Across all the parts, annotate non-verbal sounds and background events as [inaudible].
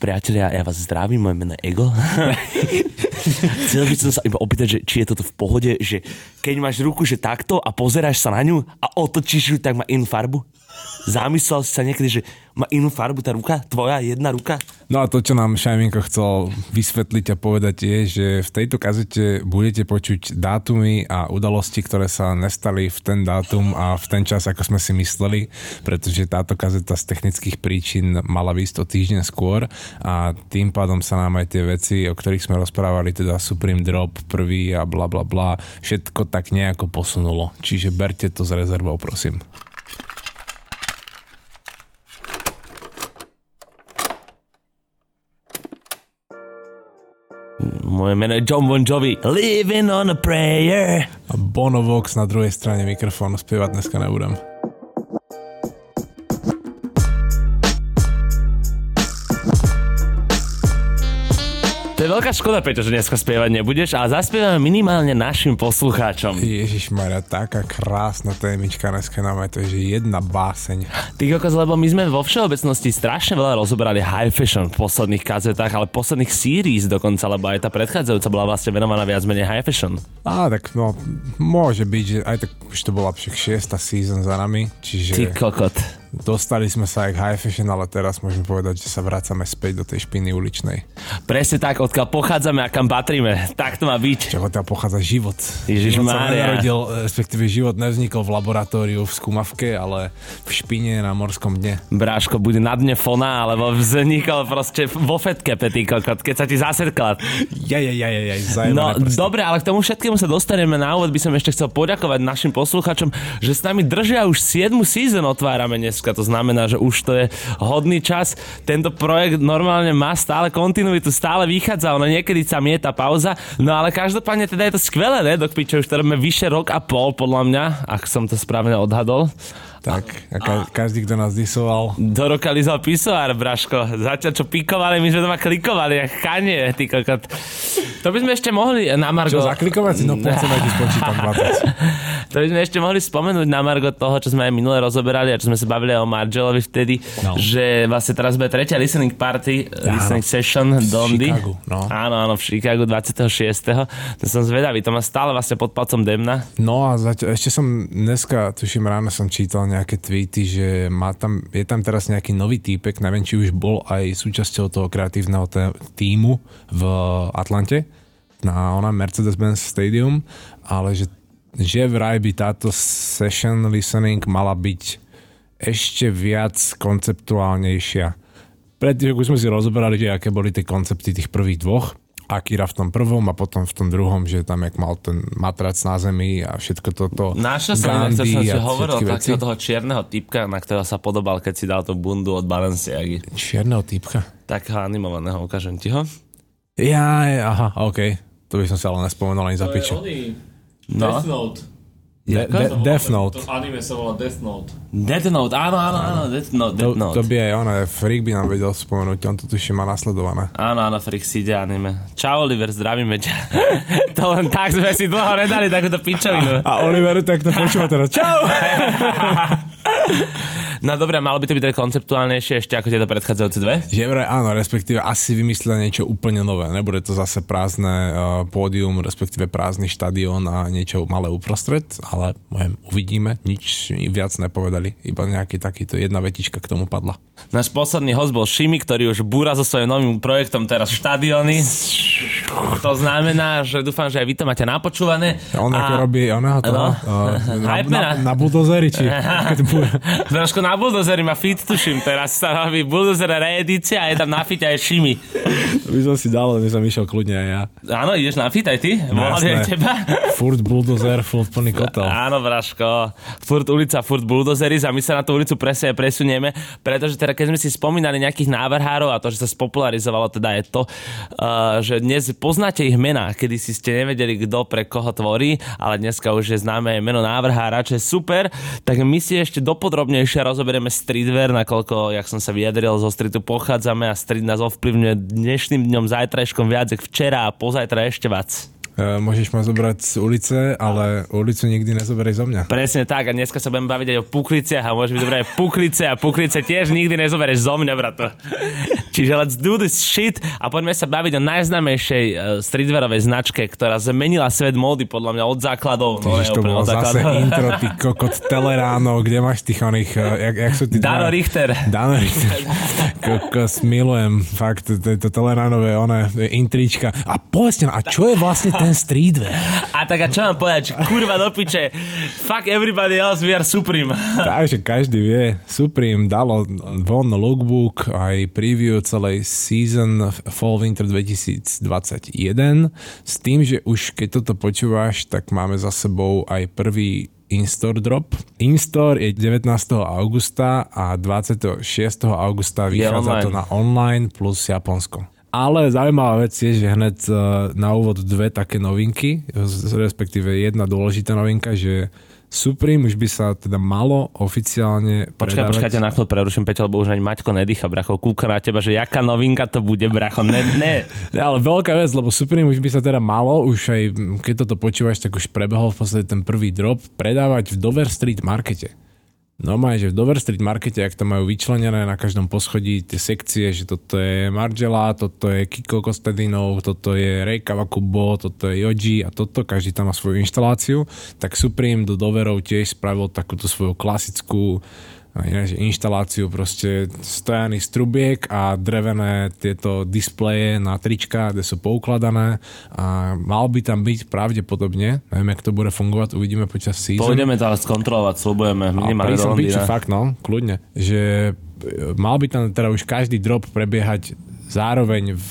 Priatelia, ja vás zdravím, moje meno je Ego. [laughs] [laughs] Chcel by som sa iba opýtať, že či je toto v pohode, že keď máš ruku, že takto a pozeráš sa na ňu a otočíš ju, tak má inú farbu? Zamyslel si sa niekedy, že má inú farbu tá ruka? Tvoja jedna ruka? No a to, čo nám Šajminko chcel vysvetliť a povedať je, že v tejto kazete budete počuť dátumy a udalosti, ktoré sa nestali v ten dátum a v ten čas, ako sme si mysleli, pretože táto kazeta z technických príčin mala výsť o týždeň skôr a tým pádom sa nám aj tie veci, o ktorých sme rozprávali, teda Supreme Drop prvý a bla bla bla, všetko tak nejako posunulo. Čiže berte to s rezervou, prosím. Moje meno je John Bon Jovi. Living on a prayer. A Bono Vox na druhej strane mikrofónu spievať dneska nebudem. Je veľká škoda, Peťo, že dneska spievať nebudeš, ale zaspievame minimálne našim poslucháčom. Ježiš Maria, taká krásna témička dneska nám je to, že jedna báseň. Ty kokos, lebo my sme vo všeobecnosti strašne veľa rozoberali high fashion v posledných kazetách, ale posledných series dokonca, lebo aj tá predchádzajúca bola vlastne venovaná viac menej high fashion. Á, tak no, môže byť, že aj tak už to bola však šiesta season za nami, čiže... Ty kokot. Dostali sme sa aj k high fashion, ale teraz môžeme povedať, že sa vracame späť do tej špiny uličnej. Presne tak, odkiaľ pochádzame a kam patríme. Tak to má byť. Čo odtiaľ pochádza život. Ježiš život Mária. nenarodil, respektíve život nevznikol v laboratóriu v skúmavke, ale v špine na morskom dne. Bráško, bude na dne fona, alebo vznikol proste vo fetke, petý kokot, keď sa ti zasedkla. Ja, ja, ja, ja, ja, No, dobre, ale k tomu všetkému sa dostaneme na úvod. By som ešte chcel poďakovať našim posluchačom, že s nami držia už 7 season otvárame dneska. To znamená, že už to je hodný čas. Tento projekt normálne má stále kontinuitu, stále vychádza, ono niekedy sa mieta pauza. No ale každopádne teda je to skvelé, ne? Pičo, už to robíme vyše rok a pol, podľa mňa, ak som to správne odhadol. Tak, a ka- každý, kto nás disoval, Dorokalizal pisoár, Braško. Zatiaľ, čo pikovali, my sme doma klikovali, jak chanie, ty kokot. To by sme ešte mohli na Margo... čo zaklikovať si, no poďme, ti spočítam 20. To by sme ešte mohli spomenúť na Margo toho, čo sme aj minule rozoberali a čo sme sa bavili o Margelovi vtedy, No. že vlastne teraz bude tretia listening party, listening session Dondy. Chicagu, no. Áno, áno, v Chicagu 26. To som zvedavý, to má stále vlastne pod palcom Demna. No a zatiaľ, ešte som dneska, tuším ráno som čítal nejaké tweety, že má tam, je tam teraz nejaký nový týpek, neviem, či už bol aj súčasťou toho kreatívneho týmu v Atlante na ona Mercedes-Benz Stadium, ale že, že vraj by táto session listening mala byť ešte viac konceptuálnejšia. Predtým už sme si rozoberali, že aké boli tie koncepty tých prvých dvoch, Akira v tom prvom a potom v tom druhom, že tam jak mal ten matrac na zemi a všetko toto. Našiel som, inak, to som si a hovoril takého toho čierneho typka, na ktorého sa podobal, keď si dal tú bundu od Balenciagy. Čierneho typka. Takého animovaného, ukážem ti ho. Ja, aha, OK. To by som sa ale nespomenul ani za piču. No. Death Note. De- de- Death Note. To anime sa volá Death Note. Death Note, áno, áno, áno, Death Note, To, Death Note. to by aj ona, Freak by nám vedel spomenúť, on to tuším má nasledované. Áno, áno, Frix ide anime. Čau, Oliver, zdravíme ťa. [laughs] to len tak sme si dlho nedali takúto pičovinu. A Oliver tak to počúva teraz. Čau! [laughs] No dobré, malo by to byť tak konceptuálnejšie ešte ako tieto predchádzajúce dve? Že vraj áno, respektíve asi vymyslia niečo úplne nové. Nebude to zase prázdne uh, pódium, respektíve prázdny štadión a niečo malé uprostred, ale môžem, uvidíme. Nič viac nepovedali. Iba nejaký takýto jedna vetička k tomu padla. Náš posledný host bol Šimi, ktorý už búra so svojím novým projektom teraz štadióny. To znamená, že dúfam, že aj vy to máte napočúvané. On ako robí oného toho, No. uh, [laughs] na, na, na buldozeri, či. [laughs] Trošku na buldozeri má fit, tuším, teraz sa robí buldozer reedícia a je tam na fit aj Šimi. by som si dal, ale by som išiel kľudne aj ja. Áno, ideš na fit aj ty? Volali aj teba? Furt buldozer, furt plný kotel. Áno, Braško. Furt ulica, furt buldozery a my sa na tú ulicu presne presunieme, pretože teda keď sme si spomínali nejakých návrhárov a to, že sa spopularizovalo, teda je to, uh, že dnes poznáte ich mená, kedy si ste nevedeli, kto pre koho tvorí, ale dneska už je známe meno návrhára, čo je super, tak my si ešte dopodrobnejšie rozoberieme streetwear, nakoľko, jak som sa vyjadril, zo streetu pochádzame a street nás ovplyvňuje dnešným dňom, zajtrajškom viac, jak včera a pozajtra ešte viac. Uh, môžeš ma zobrať z ulice, ale ulicu nikdy nezoberieš zo mňa. Presne tak a dneska sa budeme baviť aj o pukliciach a môžeme zobrať aj puklice a puklice tiež nikdy nezoberieš zo mňa, brato. [laughs] Čiže let's do this shit a poďme sa baviť o najznámejšej uh, streetwearovej značke, ktorá zmenila svet módy podľa mňa od základov. Ježiš, to bolo zase [laughs] intro, ty kokot Teleráno, kde máš tých oných, uh, jak, jak sú tí Dano dva... Richter. Dano Richter. [laughs] Kokos, milujem, fakt, to, to Teleránové, one, intrička. A povedzte, a čo je vlastne ten streetwear? A tak a čo mám povedať, kurva do piče, fuck everybody else, we are Supreme. Takže každý vie, Supreme dalo von lookbook, aj preview celej season Fall Winter 2021 s tým, že už keď toto počúvaš, tak máme za sebou aj prvý in-store drop. In-store je 19. augusta a 26. augusta vychádza to na online plus Japonsko. Ale zaujímavá vec je, že hneď e, na úvod dve také novinky, respektíve jedna dôležitá novinka, že Supreme už by sa teda malo oficiálne Počkaj, počkajte na chvíľu, preruším Peťa, lebo už ani Maťko nedýcha, bracho, kúka na teba, že jaká novinka to bude, bracho, ne, ne. [laughs] Ale veľká vec, lebo Supreme už by sa teda malo, už aj keď toto počúvaš, tak už prebehol v podstate ten prvý drop, predávať v Dover Street Markete. No že v Dover Street Markete, ak to majú vyčlenené na každom poschodí tie sekcie, že toto je Margela, toto je Kiko Kostadinov, toto je Ray Kawakubo, toto je Yoji a toto, každý tam má svoju inštaláciu, tak Supreme do Doverov tiež spravil takúto svoju klasickú inštaláciu proste stojaný strubiek a drevené tieto displeje na trička, kde sú poukladané a mal by tam byť pravdepodobne, neviem, jak to bude fungovať, uvidíme počas season. Pôjdeme to skontrolovať, slubujeme, minimálne do Londýna. fakt, no, kľudne, že mal by tam teda už každý drop prebiehať zároveň v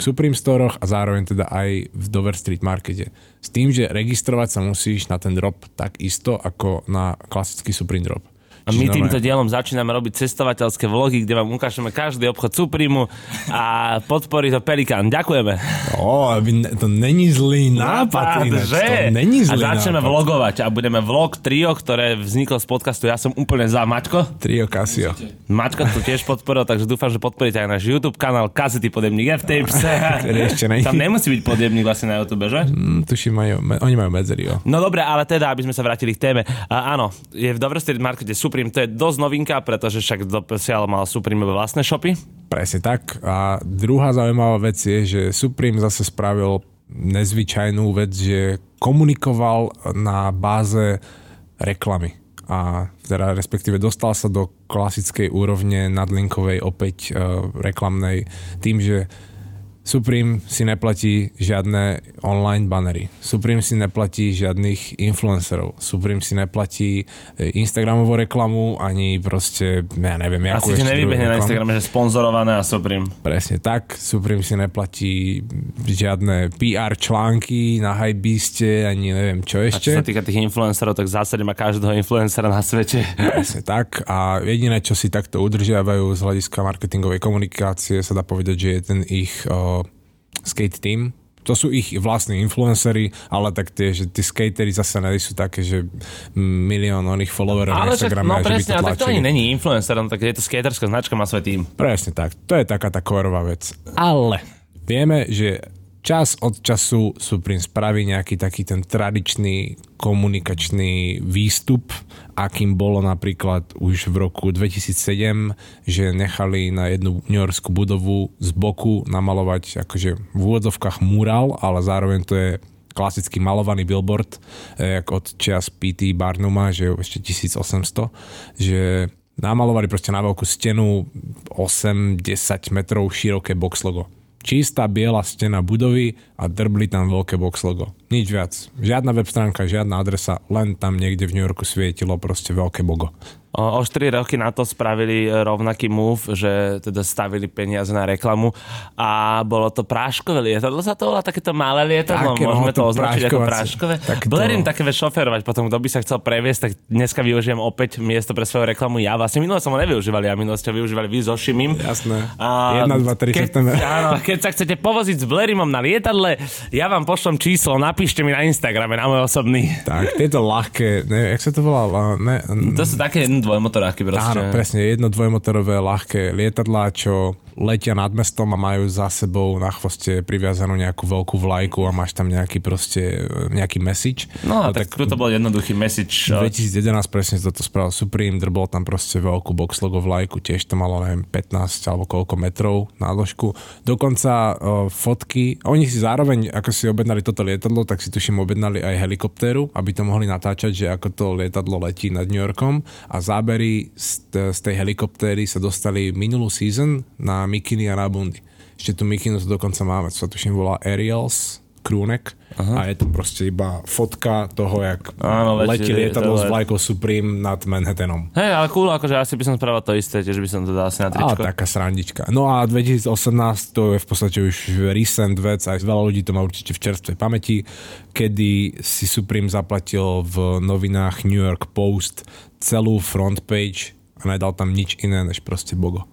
Supreme Storoch a zároveň teda aj v Dover Street Markete. S tým, že registrovať sa musíš na ten drop tak isto ako na klasický Supreme drop. A my týmto dielom začíname robiť cestovateľské vlogy, kde vám ukážeme každý obchod Suprimu a podporí to Pelikán. Ďakujeme. O, to není zlý nápad, nápad ináč, že? To není zlý A začneme nápad. vlogovať a budeme vlog trio, ktoré vzniklo z podcastu Ja som úplne za Maťko. Trio Casio. Maťko to tiež podporil, takže dúfam, že podporíte aj náš YouTube kanál Kazety podemník ešte Tam nemusí byť podemník vlastne na YouTube, že? Mm, tuším, majú, oni majú medzery, jo. No dobre, ale teda, aby sme sa vrátili k téme. A, áno, je v Dover Street Markete Supreme, to je dosť novinka, pretože však doposiaľ mal Supreme vlastné shopy. Presne tak. A druhá zaujímavá vec je, že Supreme zase spravil nezvyčajnú vec, že komunikoval na báze reklamy a teda respektíve dostal sa do klasickej úrovne nadlinkovej opäť uh, reklamnej tým, že Supreme si neplatí žiadne online banery. Supreme si neplatí žiadnych influencerov. Supreme si neplatí e, Instagramovú reklamu, ani proste, ja neviem, jakú Asi ti nevybehne na Instagrame, že sponzorované a Supreme. Presne tak. Supreme si neplatí žiadne PR články na Hypebeaste, ani neviem čo ešte. A čo sa týka tých influencerov, tak v zásade má každého influencera na svete. Presne tak. A jediné, čo si takto udržiavajú z hľadiska marketingovej komunikácie, sa dá povedať, že je ten ich o, skate team, to sú ich vlastní influencery, ale tak tie, že tí skatery zase nie sú také, že milión oných followerov na Instagrame. No presne, ale tak to ani není influencer, no tak je to skaterská značka, má svoj tým. Presne tak, to je taká tá korová vec. Ale vieme, že čas od času Supreme spraví nejaký taký ten tradičný komunikačný výstup, akým bolo napríklad už v roku 2007, že nechali na jednu New Yorkskú budovu z boku namalovať akože v úvodzovkách mural, ale zároveň to je klasický malovaný billboard, eh, jak od čias P.T. Barnuma, že ešte 1800, že namalovali proste na veľkú stenu 8-10 metrov široké box logo čistá biela stena budovy a drbli tam veľké box logo. Nič viac. Žiadna web stránka, žiadna adresa, len tam niekde v New Yorku svietilo proste veľké bogo. O, o 4 roky na to spravili e, rovnaký move, že teda stavili peniaze na reklamu a bolo to práškové lietadlo, sa to volá takéto malé lietadlo, Také, môžeme no, to označiť ako práškové. To... Blerím také šoferovať, potom kto by sa chcel previesť, tak dneska využijem opäť miesto pre svoju reklamu ja. Vlastne minulé som ho nevyužívali, ja minulé ste využívali vy so Šimim. Jasné. A 1, 2, 3 keď, [laughs] áno, keď sa chcete povoziť s Blerimom na lietadle, ja vám pošlom číslo, napíšte mi na Instagrame, na môj osobný. Tak, tieto ľahké, neviem, jak sa to volá? Ne, to sú také dvojmotoráky proste. Áno, presne, jedno dvojmotorové ľahké lietadlá, čo letia nad mestom a majú za sebou na chvoste priviazanú nejakú veľkú vlajku a máš tam nejaký proste, nejaký message. No a tak, tak to bol jednoduchý message. 2011 presne toto spravil Supreme, drbol tam proste veľkú box logo vlajku, tiež to malo neviem 15 alebo koľko metrov na dĺžku. Dokonca uh, fotky, oni si zároveň, ako si objednali toto lietadlo, tak si tuším objednali aj helikoptéru, aby to mohli natáčať, že ako to lietadlo letí nad New Yorkom a zábery z, tej helikoptéry sa dostali minulú season na mikiny a na bundy. Ešte tu mikinu to dokonca máme, co sa tuším volá Ariels, krúnek Aha. a je to proste iba fotka toho, jak Áno, letí lietadlo s vlajkou Supreme nad Manhattanom. Hej, ale cool, akože asi by som spravil to isté, tiež by som to dal asi na tričko. A taká srandička. No a 2018 to je v podstate už recent vec, aj veľa ľudí to má určite v čerstvej pamäti, kedy si Supreme zaplatil v novinách New York Post celú front page a nedal tam nič iné než proste Bogo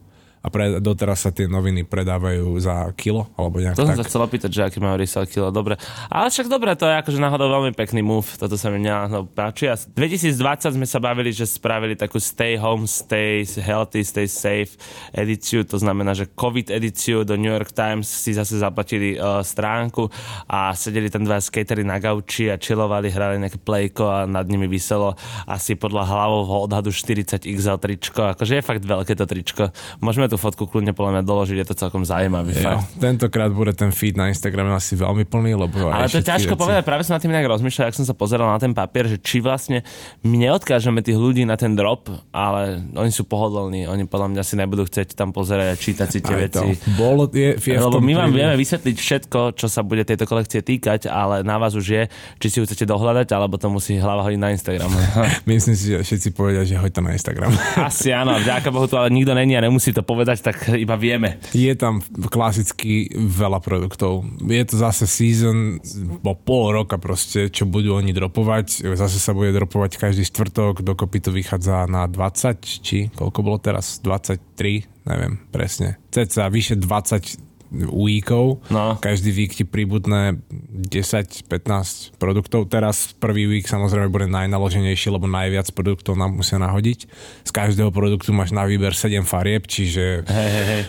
a pre, doteraz sa tie noviny predávajú za kilo, alebo nejak To tak. som sa chcel opýtať, že aký majú resell kilo, dobre. Ale však dobre, to je akože náhodou veľmi pekný move, toto sa mi no, páči. A 2020 sme sa bavili, že spravili takú stay home, stay healthy, stay safe edíciu, to znamená, že COVID edíciu do New York Times si zase zaplatili uh, stránku a sedeli tam dva skatery na gauči a chillovali, hrali nejaké playko a nad nimi vyselo asi podľa hlavovho odhadu 40 XL tričko, akože je fakt veľké to tričko. Môžeme tu tú fotku kľudne podľa mňa doložiť, je to celkom zaujímavý jo, fakt. Tentokrát bude ten feed na Instagrame asi veľmi plný, lebo Ale to je ťažko veci. povedať, práve som na tým nejak rozmýšľal, ak som sa pozeral na ten papier, že či vlastne my neodkážeme tých ľudí na ten drop, ale oni sú pohodlní, oni podľa mňa si nebudú chcieť tam pozerať a čítať si tie Aj veci. Bolo, je, je lebo my vám vieme vysvetliť všetko, čo sa bude tejto kolekcie týkať, ale na vás už je, či si ju chcete dohľadať, alebo to musí hlava hodiť na Instagram. [laughs] Myslím si, že všetci povedia, že hoď to na Instagram. Asi áno, vďaka Bohu tu ale nikto není a nemusí to povedať povedať, tak iba vieme. Je tam klasicky veľa produktov. Je to zase season po pol roka proste, čo budú oni dropovať. Zase sa bude dropovať každý štvrtok, dokopy to vychádza na 20, či koľko bolo teraz? 23, neviem presne. Ceca vyše 20 weekov. No. Každý week ti pribudne 10-15 produktov. Teraz prvý week samozrejme bude najnaloženejší, lebo najviac produktov nám musia nahodiť. Z každého produktu máš na výber 7 farieb, čiže hey, hey, hey.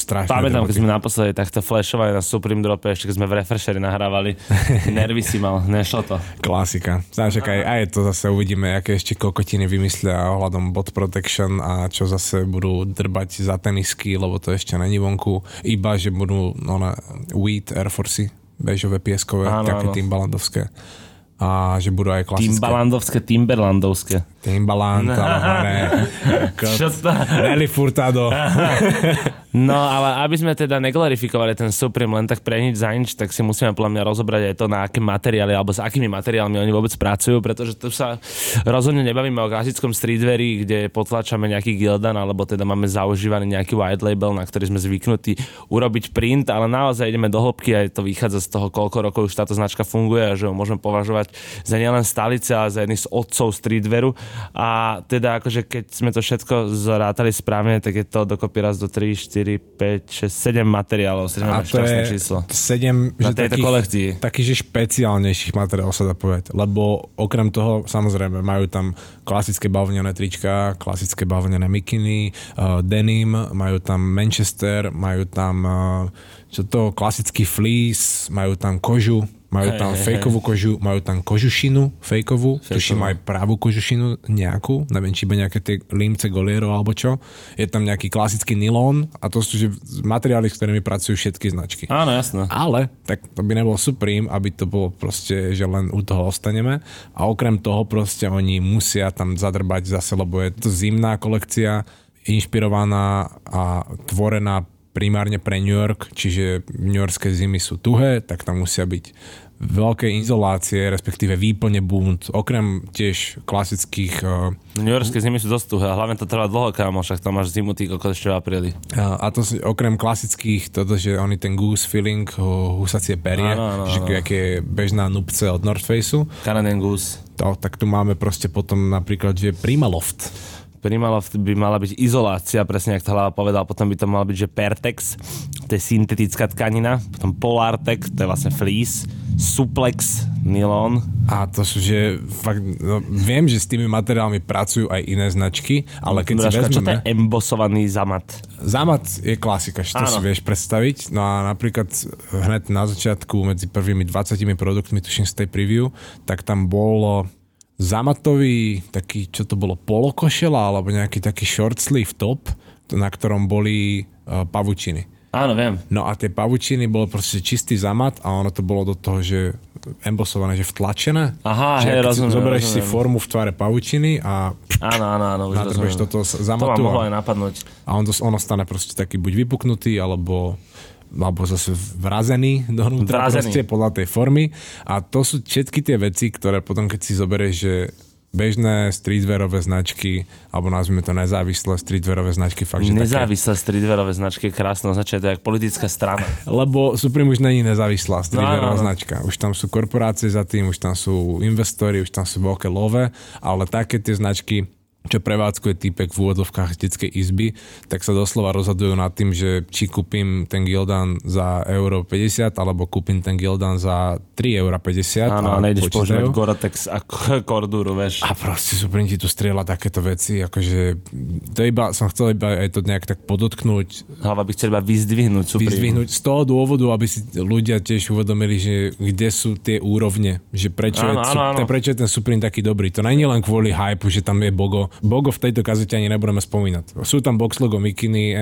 strašne. Pamätám, keď sme naposledy takto flashovali na Supreme Drope, ešte keď sme v Refresheri nahrávali. [laughs] Nervy si mal, nešlo to. Klasika. Znáš, aj, aj to zase uvidíme, aké ešte kokotiny vymyslia ohľadom bot protection a čo zase budú drbať za tenisky, lebo to ešte není vonku. Iba že budú no, na Wheat Air Force, bežové pieskové, áno, také áno. Timbalandovské. A že budú aj klasické. Timbalandovské, Timberlandovské. Timbaland, [laughs] to? Nelly Furtado. No ale aby sme teda neglarifikovali ten Supreme len tak pre nič za nič, tak si musíme podľa mňa rozobrať aj to, na aké materiály alebo s akými materiálmi oni vôbec pracujú, pretože tu sa rozhodne nebavíme o klasickom streetveri, kde potlačame nejaký gildan, alebo teda máme zaužívaný nejaký white label, na ktorý sme zvyknutí urobiť print, ale naozaj ideme do hĺbky a to vychádza z toho, koľko rokov už táto značka funguje a že ho môžeme považovať za nielen stalice, ale za jedných z otcov streetwearu. A teda akože keď sme to všetko zrátali správne, tak je to dokopy raz do 3, 4 4, 5, 6, 7 materiálov, 7 a to je číslo. 7 na že tejto takých, kolekcii. Takých, že špeciálnejších materiálov sa dá povedať, lebo okrem toho, samozrejme, majú tam klasické bavlnené trička, klasické bavlnené mikiny, uh, denim, majú tam Manchester, majú tam uh, čo to, klasický fleece, majú tam kožu, majú tam hey, fejkovú kožu, majú tam kožušinu fejkovú, tuším aj pravú kožušinu nejakú, neviem, či iba nejaké tie límce golierov alebo čo. Je tam nejaký klasický nylon a to sú že materiály, s ktorými pracujú všetky značky. Áno, jasné. Ale tak to by nebol Supreme, aby to bolo proste, že len u toho ostaneme. A okrem toho proste oni musia tam zadrbať zase, lebo je to zimná kolekcia, inšpirovaná a tvorená primárne pre New York, čiže New Yorkské zimy sú tuhé, tak tam musia byť veľké izolácie, respektíve výplne bunt, okrem tiež klasických... Uh, New Yorkské zimy sú dosť tuhé, a hlavne to trvá dlho, kámo, však tam máš zimu týko ešte v apríli. A, a to okrem klasických, toto, že oni ten goose feeling, husacie perie, áno, áno, že aké bežná nupce od North Faceu. Canadian Goose. To, tak tu máme proste potom napríklad, že Primaloft Primalo by mala byť izolácia, presne ako to hlava povedal, potom by to mal byť, že Pertex, to je syntetická tkanina, potom Polartec, to je vlastne fleece, Suplex, nylon. A to sú, že fakt, no, viem, že s tými materiálmi pracujú aj iné značky, ale keď Braška, si vezmeme... Čo to je embosovaný zamat? Zamat je klasika, že to Áno. si vieš predstaviť. No a napríklad hneď na začiatku medzi prvými 20 produktmi, tuším z tej preview, tak tam bolo zamatový taký, čo to bolo, polokošela alebo nejaký taký short sleeve top, na ktorom boli uh, pavučiny. Áno, viem. No a tie pavučiny bolo proste čistý zamat a ono to bolo do toho, že embosované, že vtlačené. Aha, že hej, rozumiem, Zoberieš si formu v tvare pavučiny a Áno, áno, áno, už rozumiem. toto z To zamatu vám mohlo aj napadnúť. a on dos- ono stane proste taký buď vypuknutý, alebo alebo zase vrazený donútra Vrazený. proste podľa tej formy. A to sú všetky tie veci, ktoré potom, keď si zoberieš, že bežné streetwearové značky, alebo nazvime to nezávislé streetwearové značky, fakt, že také, Nezávislé streetwearové značky je krásne označenie, to je jak politická strana. [laughs] lebo Supreme už není nezávislá streetwearová No, no, no. značka. Už tam sú korporácie za tým, už tam sú investori, už tam sú veľké love, ale také tie značky čo prevádzkuje týpek v úvodzovkách detskej izby, tak sa doslova rozhodujú nad tým, že či kúpim ten Gildan za euro 50 alebo kúpim ten Gildan za 3,50 euro. Áno, a nejdeš používať. Gore-Tex a Corduru, vieš. A proste Supreme ti tu strieľa takéto veci, akože to iba, som chcel iba aj to nejak tak podotknúť, Hlava by chcel iba vyzdvihnúť Supreme. vyzdvihnúť z toho dôvodu, aby si ľudia tiež uvedomili, že kde sú tie úrovne, že prečo, Áno, je, áno, áno. Prečo je ten Supreme taký dobrý. To nie je len kvôli hype, že tam je Bogo. Bogo v tejto kazete ani nebudeme spomínať. Sú tam box logo mikiny, e,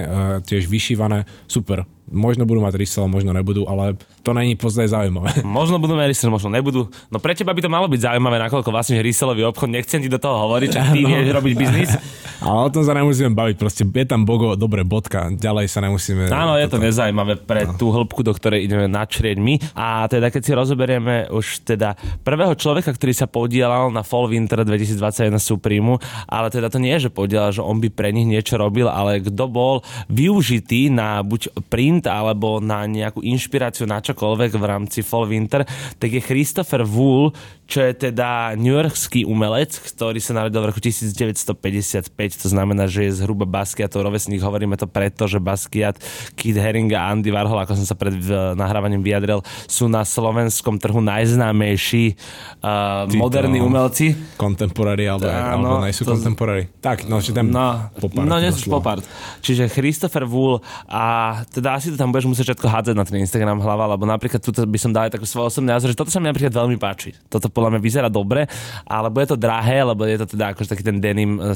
tiež vyšívané, super. Možno budú mať resell, možno nebudú, ale to není pozdaj zaujímavé. [laughs] Možno budú mať resell, možno nebudú. No pre teba by to malo byť zaujímavé, nakoľko vlastne resellový obchod, nechcem ti do toho hovoriť, [laughs] čak ty vieš robiť biznis. [laughs] Ale o tom sa nemusíme baviť, proste je tam Bogo, dobre, bodka, ďalej sa nemusíme... Áno, je to nezaujímavé pre tú hĺbku, do ktorej ideme načrieť my. A teda keď si rozoberieme už teda prvého človeka, ktorý sa podielal na Fall Winter 2021 Supremu, ale teda to nie je, že podielal, že on by pre nich niečo robil, ale kto bol využitý na buď print alebo na nejakú inšpiráciu na čokoľvek v rámci Fall Winter, tak je Christopher Wool, čo je teda newyorský umelec, ktorý sa narodil v roku 1955, to znamená, že je zhruba Basquiatov rovesník. Hovoríme to preto, že Basquiat, Kid Haring a Andy Warhol, ako som sa pred nahrávaním vyjadril, sú na slovenskom trhu najznámejší uh, moderní umelci. Contemporary, alebo, Áno, alebo nejsú to- contemporary. Tak, no, že tam No, popár no nie sú popart. Čiže Christopher Wool a teda asi to tam budeš musieť všetko hádzať na ten Instagram hlava, lebo napríklad tu by som dal aj takú svoj osobný názor, že toto sa mi napríklad veľmi páči. Toto podľa mňa vyzerá dobre, ale bude to drahé, lebo je to teda akože taký ten denim eh,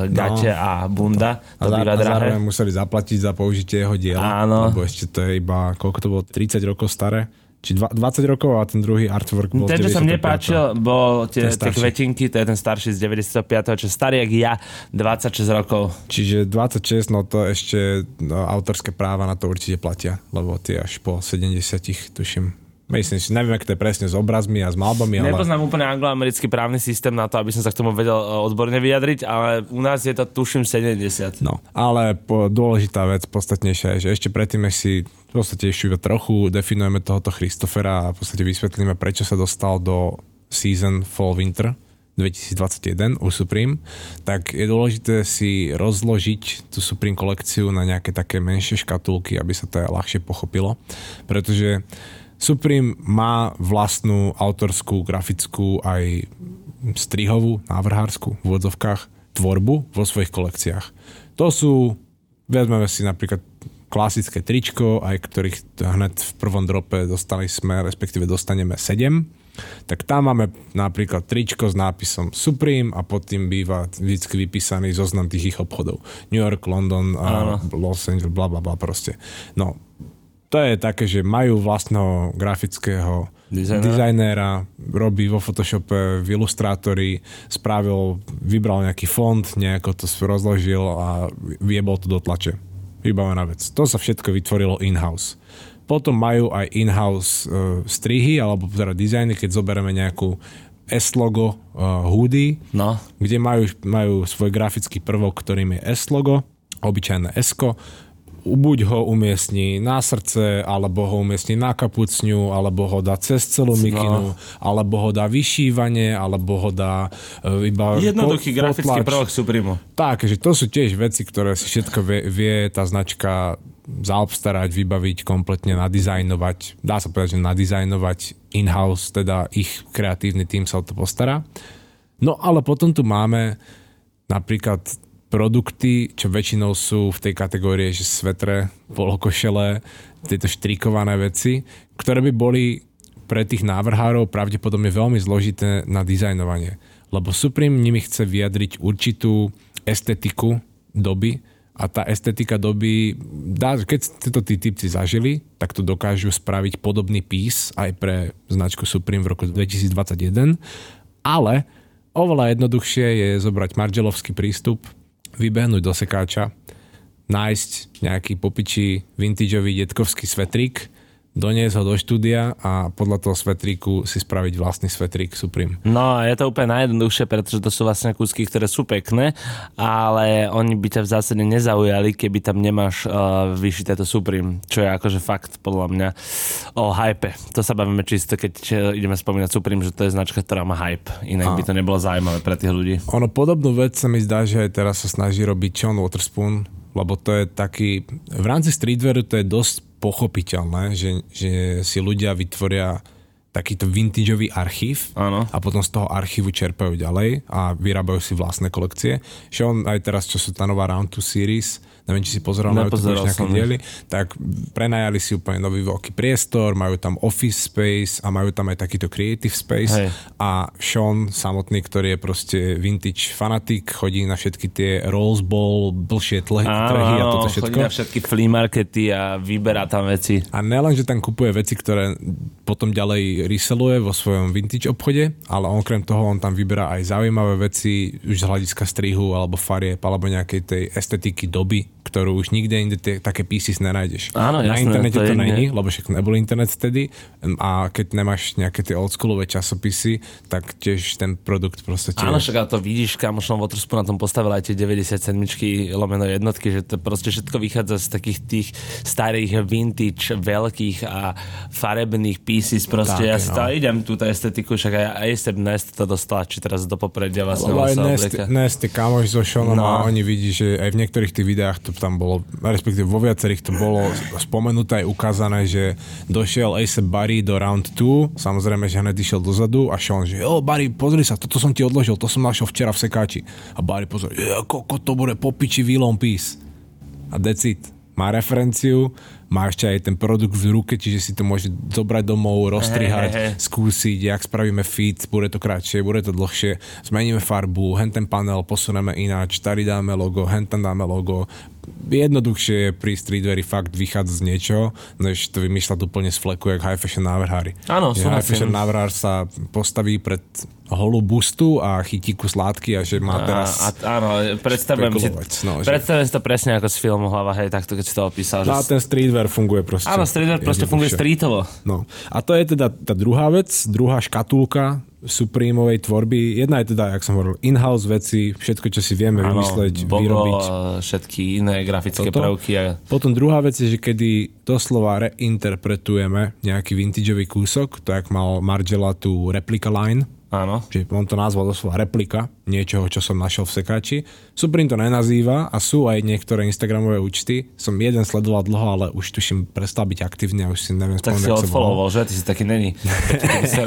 set, no. gate a bunda. A, To zá, býva a drahé. zároveň museli zaplatiť za použitie jeho diela. Áno. Lebo ešte to je iba, koľko to bolo, 30 rokov staré? Či dva, 20 rokov a ten druhý artwork bol Ten, čo sa mne 95. páčil, bol tie, tie kvetinky, to je ten starší z 95. čo starý jak ja, 26 rokov. Čiže 26, no to ešte no, autorské práva na to určite platia, lebo tie až po 70 tuším. Myslím si, neviem, ak to je presne s obrazmi a s malbami, ale... Nepoznám úplne angloamerický právny systém na to, aby som sa k tomu vedel e, odborne vyjadriť, ale u nás je to tuším 70. No, ale po, dôležitá vec, podstatnejšia je, že ešte predtým, než si v podstate ešte iba trochu definujeme tohoto Christofera a v podstate vysvetlíme, prečo sa dostal do season Fall Winter 2021 u Supreme, tak je dôležité si rozložiť tú Supreme kolekciu na nejaké také menšie škatulky, aby sa to ľahšie pochopilo, pretože Supreme má vlastnú autorskú, grafickú aj strihovú, návrhárskú v úvodzovkách tvorbu vo svojich kolekciách. To sú, vezmeme si napríklad klasické tričko, aj ktorých hneď v prvom drope dostali sme, respektíve dostaneme 7, tak tam máme napríklad tričko s nápisom Supreme a pod tým býva vždy vypísaný zoznam tých ich obchodov. New York, London, a Los Angeles, bla bla bla proste. No, to je také, že majú vlastného grafického Dizajnera. dizajnéra, robí vo Photoshope v ilustrátori, spravil, vybral nejaký fond, nejako to rozložil a viebol to do tlače. Vybavená vec. To sa všetko vytvorilo in-house. Potom majú aj in-house uh, strihy, alebo teda dizajny, keď zoberieme nejakú S-logo uh, hoodie, No, kde majú, majú svoj grafický prvok, ktorým je S-logo, obyčajné S-ko, buď ho umiestni na srdce, alebo ho umiestni na kapucňu, alebo ho dá cez celú No. mikinu, alebo ho dá vyšívanie, alebo ho dá e, iba Jednoduchý po- grafický prvok Supremo. Tak, že to sú tiež veci, ktoré si všetko vie, vie tá značka zaobstarať, vybaviť, kompletne nadizajnovať. Dá sa povedať, že nadizajnovať in-house, teda ich kreatívny tým sa o to postará. No ale potom tu máme napríklad produkty, čo väčšinou sú v tej kategórii, že svetre, polokošele, tieto štrikované veci, ktoré by boli pre tých návrhárov pravdepodobne veľmi zložité na dizajnovanie. Lebo Supreme nimi chce vyjadriť určitú estetiku doby a tá estetika doby, dá, keď to tí typci zažili, tak to dokážu spraviť podobný pís aj pre značku Supreme v roku 2021, ale oveľa jednoduchšie je zobrať margelovský prístup, vybehnúť do sekáča, nájsť nejaký popičí vintageový detkovský svetrík, doniesť ho do štúdia a podľa toho svetríku si spraviť vlastný svetrík Supreme. No je to úplne najjednoduchšie, pretože to sú vlastne kúsky, ktoré sú pekné, ale oni by ťa v zásade nezaujali, keby tam nemáš uh, vyšité to Supreme, čo je akože fakt podľa mňa o hype. To sa bavíme čisto, keď uh, ideme spomínať Supreme, že to je značka, ktorá má hype. Inak A. by to nebolo zaujímavé pre tých ľudí. Ono podobnú vec sa mi zdá, že aj teraz sa snaží robiť John Waterspoon, lebo to je taký, v rámci streetwearu to je dosť pochopiteľné, že, že si ľudia vytvoria takýto vintageový archív Áno. a potom z toho archívu čerpajú ďalej a vyrábajú si vlastné kolekcie. Že on aj teraz, čo sú tá nová Round 2 series, neviem, či si pozeral na YouTube nejaké diely, tak prenajali si úplne nový veľký priestor, majú tam office space a majú tam aj takýto creative space Hej. a Sean samotný, ktorý je proste vintage fanatik, chodí na všetky tie Rose Bowl, blšie tle- trhy a toto všetko. chodí na všetky flea markety a vyberá tam veci. A nelen, že tam kupuje veci, ktoré potom ďalej reseluje vo svojom vintage obchode, ale okrem toho on tam vyberá aj zaujímavé veci už z hľadiska strihu alebo farieb alebo nejakej tej estetiky doby, ktorú už nikde inde tie, také pieces nenájdeš. Áno, Na jasné, internete to to, není, lebo však nebol internet vtedy a keď nemáš nejaké tie oldschoolové časopisy, tak tiež ten produkt proste tiež... Áno, však ale to vidíš, kamošom Waterspoon na tom postavil aj tie 97 lomeno jednotky, že to proste všetko vychádza z takých tých starých vintage, veľkých a farebných pieces. Proste Tak, ja si no. to idem túto estetiku, však aj ASAP Nest to dostala, či teraz do popredia vlastne Lebo aj Nest. Nest kamoš so Seanom No. no. a oni vidí, že aj v niektorých tých videách to tam bolo, respektíve vo viacerých to bolo spomenuté aj ukázané, že došiel Ace Barry do round 2, samozrejme, že hneď išiel dozadu a Sean, že jo, Barry, pozri sa, toto som ti odložil, to som našiel včera v sekáči. A Barry pozor, koko, to bude popiči Willon Piece. A decit. Má referenciu, má ešte aj ten produkt v ruke, čiže si to môže zobrať domov, roztrihať, skúsiť, jak spravíme fit, bude to kratšie, bude to dlhšie, zmeníme farbu, hen ten panel posuneme ináč, tady dáme logo, hen tam dáme logo. Jednoduchšie je pri streetweari fakt vychádzať z niečoho, než to vymýšľať úplne z fleku, jak high fashion návrhári. Áno, Že High súhlasím. fashion návrhár sa postaví pred holú bustu a chytí kus látky a že má teraz... A, a, áno, predstavujem si, no, že- predstavujem si to presne ako z filmu Hlava, hej, takto keď si to opísal. No a Že... ten streetwear funguje proste. Áno, streetwear proste funguje streetovo. No. A to je teda tá druhá vec, druhá škatulka Supremeovej tvorby. Jedna je teda, jak som hovoril, in-house veci, všetko, čo si vieme Áno, vymysleť, Bogo, vyrobiť. všetky iné grafické Toto. prvky. A... Potom druhá vec je, že kedy doslova reinterpretujeme nejaký vintageový kúsok, to jak mal Margella tú replica line, Áno. že on to nazval doslova replika niečoho, čo som našiel v sekáči. Supreme to nenazýva a sú aj niektoré Instagramové účty. Som jeden sledoval dlho, ale už tuším prestal byť aktívny a už si neviem Tak si sa volal. odfollowoval, že? Ty si taký není. [laughs] Ty si.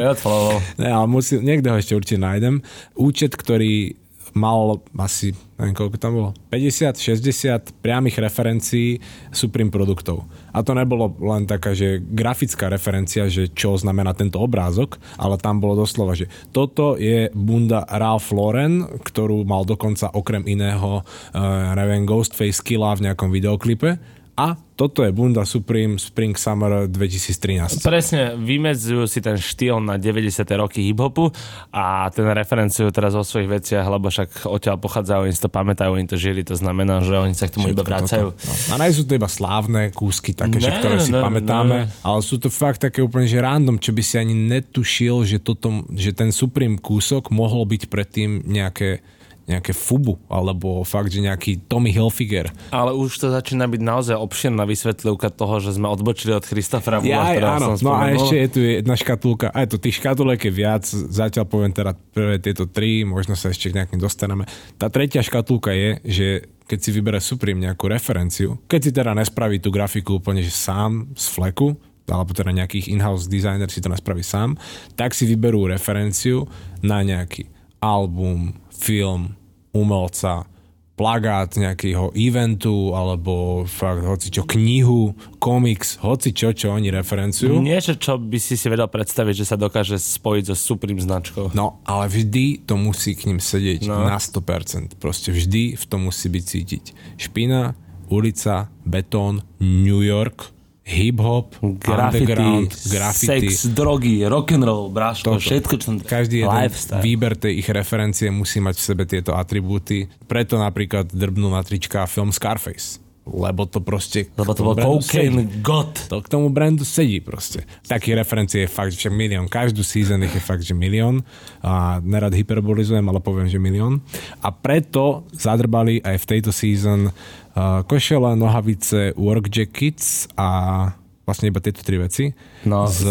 Ne, ale musím, niekde ho ešte určite nájdem. Účet, ktorý mal asi, neviem koľko tam bolo, 50, 60 priamých referencií Supreme produktov. A to nebolo len taká, že grafická referencia, že čo znamená tento obrázok, ale tam bolo doslova, že toto je bunda Ralph Lauren, ktorú mal dokonca okrem iného, uh, neviem, Ghostface Killa v nejakom videoklipe. A toto je bunda Supreme Spring Summer 2013. Presne, vymedzujú si ten štýl na 90. roky hip-hopu a ten referenciu teraz vo svojich veciach, lebo však odtiaľ pochádzajú, oni si to pamätajú, oni to žili, to znamená, že oni sa k tomu iba Všetko vracajú. toto. No. A nie sú to iba slávne kúsky, také, že, Ne, ktoré si ne, pamätáme, ne. ale sú to fakt také úplne, že random, čo by si ani netušil, že, toto, že ten Supreme kúsok mohol byť predtým nejaké nejaké Fubu, alebo fakt, že nejaký Tommy Hilfiger. Ale už to začína byť naozaj obširná vysvetľovka toho, že sme odbočili od Christofera Ja, Bula, áno, som no a spomenul. ešte je tu jedna škatulka, aj to tých škatulek je viac, zatiaľ poviem teda prvé tieto tri, možno sa ešte k nejakým dostaneme. Tá tretia škatulka je, že keď si vyberá Supreme nejakú referenciu, keď si teda nespraví tú grafiku úplne že sám z fleku, alebo teda nejakých in-house designer si to nespraví sám, tak si vyberú referenciu na nejaký album, film, umelca, plagát nejakého eventu, alebo fakt hoci čo, knihu, komiks, hoci čo, oni referenciujú. Niečo, čo by si si vedel predstaviť, že sa dokáže spojiť so Supreme značkou. No, ale vždy to musí k ním sedieť no. na 100%. Proste vždy v tom musí byť cítiť. Špina, ulica, betón, New York, hip-hop, underground, graffiti. sex, drogy, rock'n'roll, bráško, Toto. všetko, čo. Každý jeden Lifestyle. výber tej ich referencie musí mať v sebe tieto atribúty. Preto napríklad drbnú na trička film Scarface. Lebo to proste... Lebo to bol cocaine god. To k tomu brandu sedí proste. Takých referencií je fakt, že milión. Každú season ich je fakt, že milión. A nerad hyperbolizujem, ale poviem, že milión. A preto zadrbali aj v tejto season uh, košele, nohavice, work jackets a vlastne iba tieto tri veci. No. S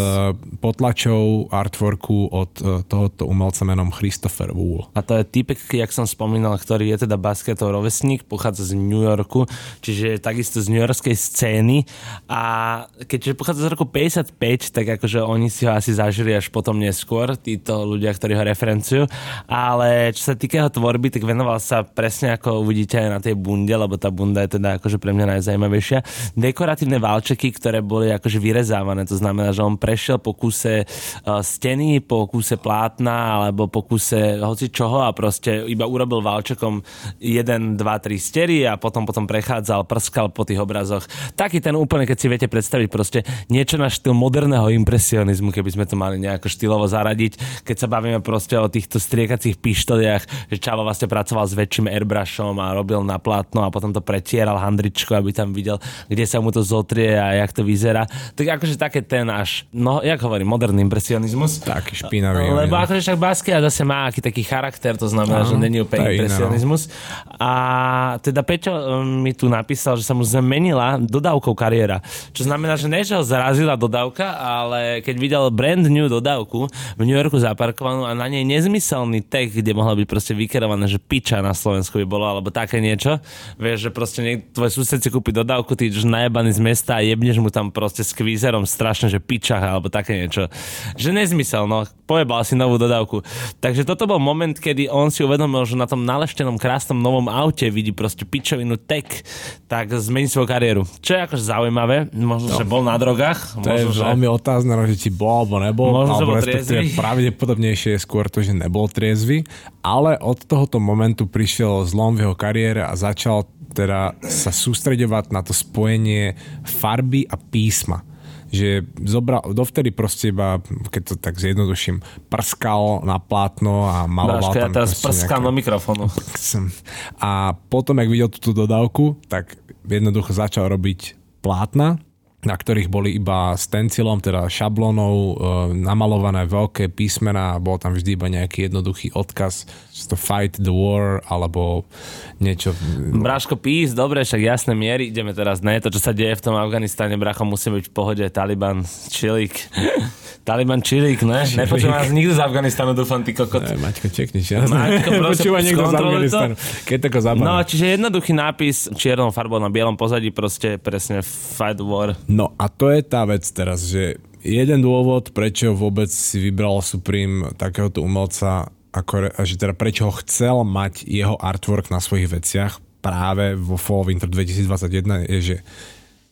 potlačou artworku od uh, tohoto umelca menom Christopher Wool. A to je typek, jak som spomínal, ktorý je teda basketov rovesník, pochádza z New Yorku, čiže je takisto z New Yorkskej scény a keďže pochádza z roku 55, tak akože oni si ho asi zažili až potom neskôr, títo ľudia, ktorí ho referenciujú, ale čo sa týka jeho tvorby, tak venoval sa presne ako uvidíte aj na tej bunde, lebo tá bunda je teda akože pre mňa najzajímavejšia. Dekoratívne válčeky, ktoré boli akože vyrezávané, to znamená, že on prešiel po kuse uh, steny, po kuse plátna alebo po kuse hoci čoho a proste iba urobil válčekom 1, 2, 3 stery a potom potom prechádzal, prskal po tých obrazoch. Taký ten úplne, keď si viete predstaviť proste niečo na štýl moderného impresionizmu, keby sme to mali nejako štýlovo zaradiť, keď sa bavíme proste o týchto striekacích pištoliach, že Čavo vlastne pracoval s väčším airbrushom a robil na plátno a potom to pretieral handričko, aby tam videl, kde sa mu to zotrie a jak to vyzerá. Tak akože také ten až, no jak hovorím, moderný impresionizmus. Taký špinavý. Lebo akože však Basquiat zase má aký taký charakter, to znamená, Áno, že není úplne no. impresionizmus. A teda Peťo um, mi tu napísal, že sa mu zmenila dodávkou kariéra. Čo znamená, že ne, že ho zarazila dodávka, ale keď videl brand new dodávku v New Yorku zaparkovanú a na nej nezmyselný tag, kde mohlo byť proste vykerované, že piča na Slovensku by bolo, alebo také niečo. Vieš, že proste niek- tvoj sused si kúpi dodávku, ty ideš najebaný z mesta a jebneš mu tam proste s kvízerom strašne, že piča alebo také niečo. Že nezmysel, no. Pojebal si novú dodávku. Takže toto bol moment, kedy on si uvedomil, že na tom naleštenom krásnom novom aute vidí proste pičovinu tech, tak zmení svoju kariéru. Čo je akože zaujímavé, možno, no. že bol na drogách, To je možno, že... veľmi otázne, no, že či bol alebo nebol, Možno, alebo bol respektíve pravdepodobnejšie je skôr to, že nebol triezvy, ale od tohoto momentu prišiel zlom v jeho kariére a začal teda sa sústredovať na to spojenie farby a písma že zobral, dovtedy proste iba, keď to tak zjednoduším, prskal na plátno a maloval Bráško, ja tam teraz proste prskám nejaké- do mikrofónu. [laughs] A potom, ak videl túto dodávku, tak jednoducho začal robiť plátna, na ktorých boli iba stencilom, teda šablónou, e, namalované veľké písmená, bol tam vždy iba nejaký jednoduchý odkaz, to fight the war, alebo niečo. Bráško, pís, dobre, však jasné miery, ideme teraz, ne, to, čo sa deje v tom Afganistane, bracho, musí byť v pohode, Taliban, čilík. [laughs] Taliban, čilík, ne? Nepočúva nás nikto z Afganistanu, dúfam, ty kokot. E, Maťko, čekni, že? Maťko, [laughs] prosím, niekto z. Afganistanu. Keď tako zabáva. No, čiže jednoduchý nápis čiernou farbou na bielom pozadí, proste presne fight war. No a to je tá vec teraz, že jeden dôvod, prečo vôbec si vybral Supreme takéhoto umelca, ako, že teda prečo ho chcel mať jeho artwork na svojich veciach práve vo Fall Winter 2021 je, že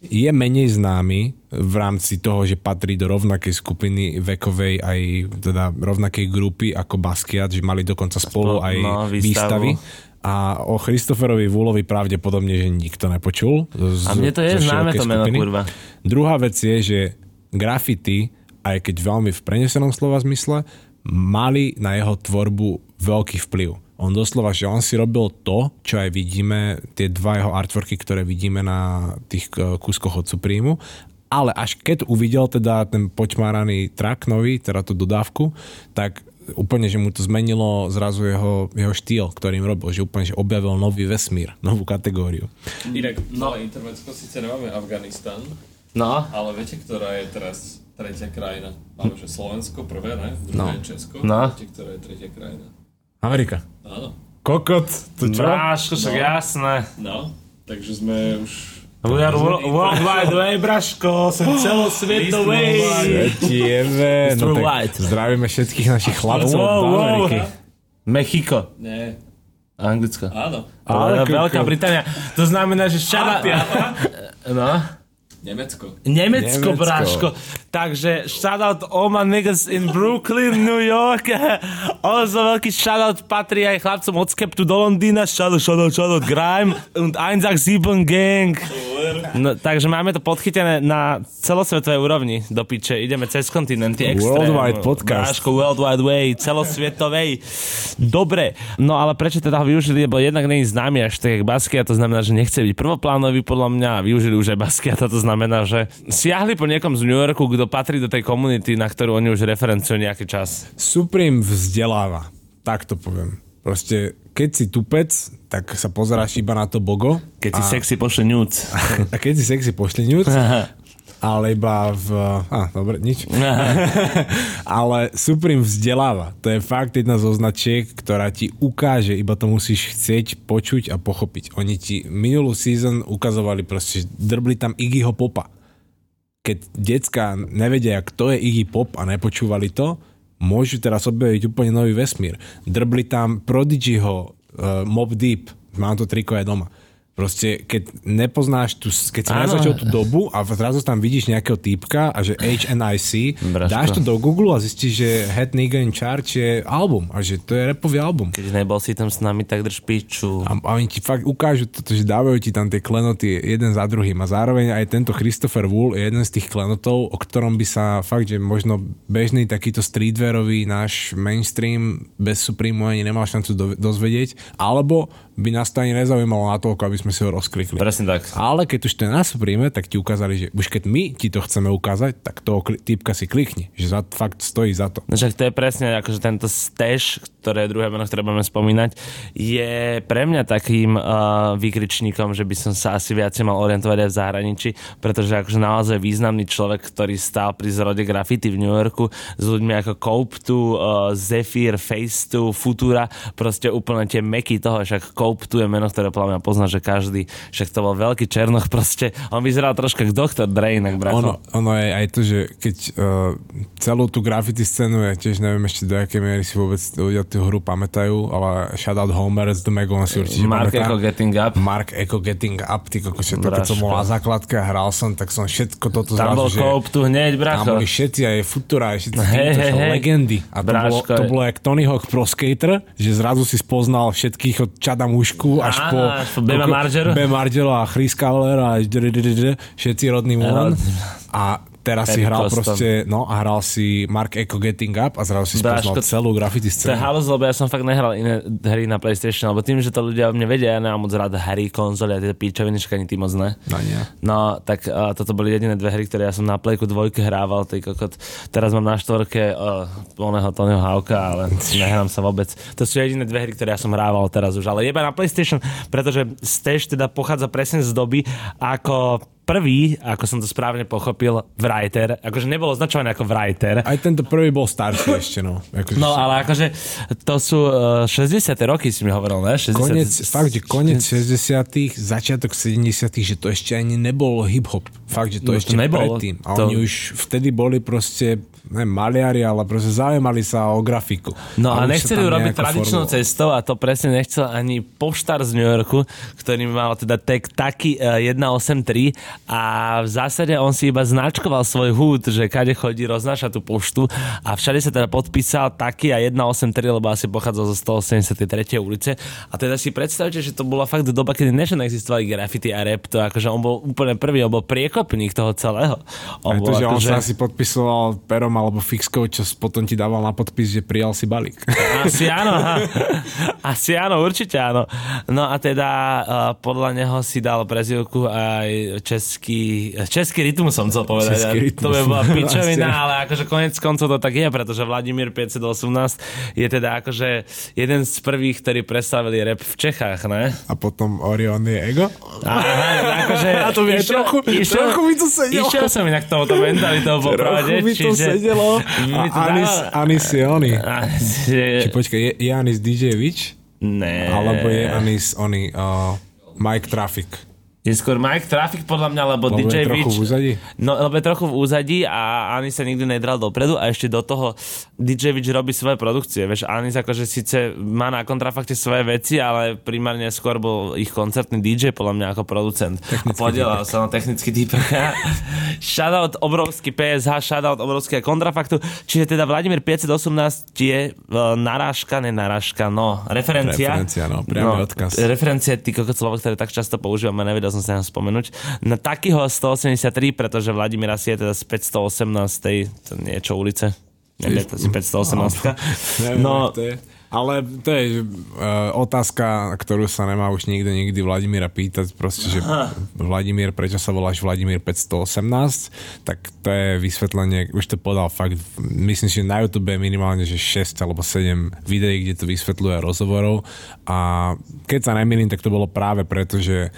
je menej známy v rámci toho, že patrí do rovnakej skupiny vekovej aj teda rovnakej grupy ako Basquiat, že mali dokonca spolu aj no, výstavu. výstavy. A o Christopherovi Woolovi pravdepodobne, že nikto nepočul. Z, A mne to je známe to meno, kurva. Druhá vec je, že graffiti, aj keď veľmi v prenesenom slova zmysle, mali na jeho tvorbu veľký vplyv. On doslova, že on si robil to, čo aj vidíme, tie dva jeho artworky, ktoré vidíme na tých eh, kúskoch od Supreme, ale až keď uvidel teda ten počmáraný trak nový, teda tú dodávku, tak úplne, že mu to zmenilo zrazu jeho, jeho štýl, ktorým robil, že úplne, že objavil nový vesmír, novú kategóriu. Inak, no, intermecko síce nemáme Afganistan, No, ale viete, ktorá je teraz tretia krajina? Máme, že Slovensko prvé, ne? Druhé No. Česko. No. Viete, ktorá je tretia krajina? Amerika. Áno. Kokot, to čo? Bráško, však No. jasné. No, takže sme už... We are wo- worldwide way, Braško, som celosvietovej. Svetieve. Mr. No tak zdravíme všetkých našich chlapcov Wow, do wow. Ameriky. Mexiko. Nie. Anglicko. Áno. Ale Veľká. Británia. To znamená, že šada... No. Nemecko. Nemecko, Nemecko. Bráško. Takže shoutout all my niggas in Brooklyn, New York. [laughs] Also veľký shoutout patrí aj chlapcom od Skeptu do Londýna. Shoutout, shoutout, shoutout Grime und 187 Gang. No, takže máme to podchytené na celosvetovej úrovni. Do piče, ideme cez kontinenty. Extrém. Worldwide podcast. Bráško, Worldwide Way, celosvietovej. Dobre, no ale prečo teda ho využili, lebo jednak není známy až tak jak Basquiat, to znamená, že nechce byť prvoplánový podľa mňa a využili už aj Basquiata, to znamená, že siahli po niekom z New Yorku, kto patrí do tej komunity, na ktorú oni už referencujú nejaký čas. Supreme vzdeláva, tak to poviem. Proste, keď si tupec, tak sa pozeráš iba na to bogo. Keď si a, sexy pošle nudes. [laughs] a keď si sexy pošli nudes, [laughs] ale iba v... Á, dobre, nič. [laughs] ale Supreme vzdeláva. To je fakt jedna zo značiek, ktorá ti ukáže, iba to musíš chcieť, počuť a pochopiť. Oni ti minulú season ukazovali proste, drbli tam Iggyho Popa. Keď decka nevedia, kto je Iggy Pop a nepočúvali to, môžu teraz objaviť úplne nový vesmír. Drbli tam Prodigyho, uh, Mob Deep, mám to triko aj doma. Proste, keď nepoznáš tu, keď si nezačal tú dobu a zrazu tam vidíš nejakého týpka a že HNIC, Braško. dáš to do Google a zistíš, že Head Nigga in Charge je album a že to je repový album. Keď nebol si tam s nami, tak drž piču. A, a oni ti fakt ukážu toto, že dávajú ti tam tie klenoty jeden za druhým a zároveň aj tento Christopher Wool je jeden z tých klenotov, o ktorom by sa fakt, že možno bežný takýto streetwearový náš mainstream bez Supreme ani nemal šancu do, dozvedieť, alebo by nás to ani nezaujímalo natoľko, aby sme si ho rozklikli. Presne tak. Ale keď už je na Supreme, tak ti ukázali, že už keď my ti to chceme ukázať, tak toho typka si klikni, že za, fakt stojí za to. No však to je presne akože tento stash, ktoré druhé meno, ktoré budeme spomínať, je pre mňa takým uh, výkričníkom, že by som sa asi viacej mal orientovať aj v zahraničí, pretože akože naozaj významný človek, ktorý stál pri zrode graffiti v New Yorku s ľuďmi ako Cope tu, uh, Zephyr, Face tu, Futura, proste úplne tie meky toho, však Cope tu je meno, ktoré podľa mňa pozná, že každý, však to bol veľký černoch, [laughs] proste on vyzeral troška ako doktor Dre, inak bracho. Ono, ono je aj to, že keď uh, celú tú graffiti scénu, ja tiež neviem ešte do akej miery si vôbec ľudia tú hru pamätajú, ale shoutout Homer z The Meg, on si určite Mark pamätá. Echo Getting Up. Mark Echo Getting Up, ty koko, všetko, keď som bol na základke a hral som, tak som všetko toto Tam bol zrazu, že... Cope tu hneď, Tam bracho. boli všetci, aj Futura, aj všetci [laughs] hej, čo hej. legendy. A to bolo, Bráško, to je- bolo jak Tony Hawk Pro Skater, že zrazu si spoznal všetkých od Čada Mušku až po... Bema Margera. Bema Margera a Chris Cavler a [laughs] všetci rodný Mulan. A teraz si Perry hral Coston. proste, no a hral si Mark Echo Getting Up a zrazu si spoznal celú graffiti To je scénu. halus, lebo ja som fakt nehral iné hry na PlayStation, lebo tým, že to ľudia mne vedia, ja nemám moc rád hry, konzoly a tie píčoviny, ani ty moc ne. No nie. No, tak uh, toto boli jediné dve hry, ktoré ja som na Playku dvojke hrával, ty kokot. Teraz mám na štvorke uh, plného Tonyho Hawka, ale [laughs] nehrám sa vôbec. To sú jediné dve hry, ktoré ja som hrával teraz už, ale jeba na PlayStation, pretože Stage teda pochádza presne z doby, ako prvý, ako som to správne pochopil, writer, akože nebol označovaný ako writer, Aj tento prvý bol starší ešte, no. Akože No ale akože to sú uh, 60. roky si mi hovoril, ne? 60. Konec, fakt, že konec 60 začiatok 70 že to ešte ani nebol hip-hop. Fakt, že to No, ešte to nebolo. predtým. A To- oni už vtedy boli proste, ne maliari, ale proste zaujímali sa o grafiku. No a sa nechceli nejako tradičnou formovalo. cestou a to presne nechcel ani poštár z New Yorku, ktorý mal teda tag taký eh, 183 a v zásade on si iba značkoval svoj húd, že kade chodí, roznáša tú poštu a všade sa teda podpísal taký a 183, lebo asi pochádzal zo 183. ulice a teda si predstavte, že to bola fakt doba, kedy než existovali graffiti a rap, to akože on bol úplne prvý, on bol priekopník toho celého. On Aj to, že on akože- sa asi podpisoval perom alebo fixkou, čo potom ti dával na podpis, že prijal si balík. Asi áno, [laughs] asi áno, určite áno. No a teda uh, podľa neho si dal prezivku aj český, český rytmus som chcel povedať. Český rytmus. To by bola [laughs] pičovina, ale akože konec koncov to tak je, pretože Vladimír 518 je teda akože jeden z prvých, ktorí predstavili rap v Čechách, ne? A potom Orion je ego? A, akože, [laughs] A to mi išiel- trochu, išiel- trochu mi to sedelo. Išiel som inak touto mentalitou po pravde, Trochu mi to čiže... A Anis, Anis je oný. Či počkaj, je, je Anis DJ Witch? Ne. Alebo je Anis oný uh, Mike Traffic? Je skôr Mike Traffic podľa mňa, lebo, Lebo DJ je trochu Witch... v úzadí? No, lebo je trochu v úzadí a Anis sa nikdy nedral dopredu a ešte do toho DJ Witch robí svoje produkcie. Vieš, Anis akože síce má na kontrafakte svoje veci, ale primárne skôr bol ich koncertný DJ podľa mňa ako producent. a podielal sa na technický typek. [laughs] shoutout obrovský PSH, shoutout obrovský kontrafaktu. Čiže teda Vladimír 518 je uh, narážka, ne narážka, no, referencia. Referencia, no, priamy odkaz. Referencia, ty kokot slovo, ktoré tak často používam a nevedel som sa na spomenúť. Na takýho 183, pretože Vladimír asi je teda z 518. to niečo ulice. Neviem, to si 518. [laughs] Neviem, No. Ale to je uh, otázka, ktorú sa nemá už nikto nikdy Vladimíra pýtať, proste, že Vladimír, prečo sa voláš Vladimír 518, tak to je vysvetlenie, už to podal fakt, myslím, že na YouTube je minimálne, že 6 alebo 7 videí, kde to vysvetľuje rozhovorov a keď sa nemýlim, tak to bolo práve preto, že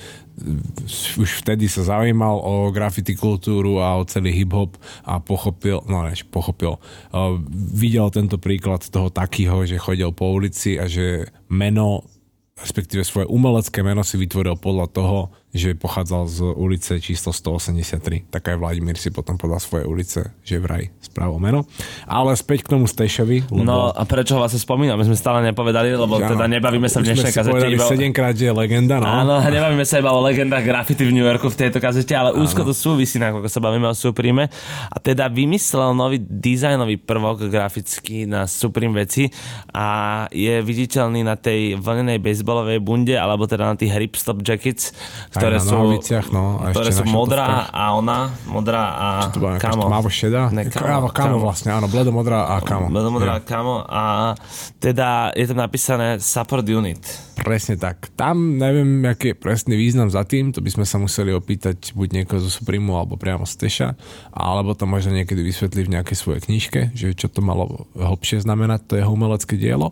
už vtedy sa zaujímal o graffiti kultúru a o celý hip-hop a pochopil, no než pochopil, uh, videl tento príklad toho takého, že chodil po ulici a že meno, respektíve svoje umelecké meno si vytvoril podľa toho, že pochádzal z ulice číslo 183. Tak aj Vladimír si potom podal svoje ulice, že vraj správil meno. Ale späť k tomu Stešovi, lebo no a prečo ho vlastne spomínam? My sme stále nepovedali, lebo Že teda nebavíme sa v dnešnej kazete. iba o- 7 krát, je legenda, no. Áno, nebavíme sa iba o legendách graffiti v New Yorku v tejto kazete, ale úzko to súvisí, ako sa bavíme o Supreme. A teda vymyslel nový dizajnový prvok grafický na Supreme veci a je viditeľný na tej vlnenej baseballovej bunde, alebo teda na tých hipstop jackets, ktoré na sú, nohaviciach, no, a ktoré ešte sú modrá a ona, modrá a To bola kamo. tmavo šedá? Ne, Áno, kamo vlastne, áno, bledomodrá a kamo. Bledomodrá Ja, kamo a teda je tam napísané support unit. Presne tak. Tam neviem, aký je presný význam za tým, to by sme sa museli opýtať buď niekoho zo Supremu alebo priamo z Teša, alebo to možno niekedy vysvetliť v nejakej svojej knižke, že čo to malo hlbšie znamenať, to jeho umelecké dielo.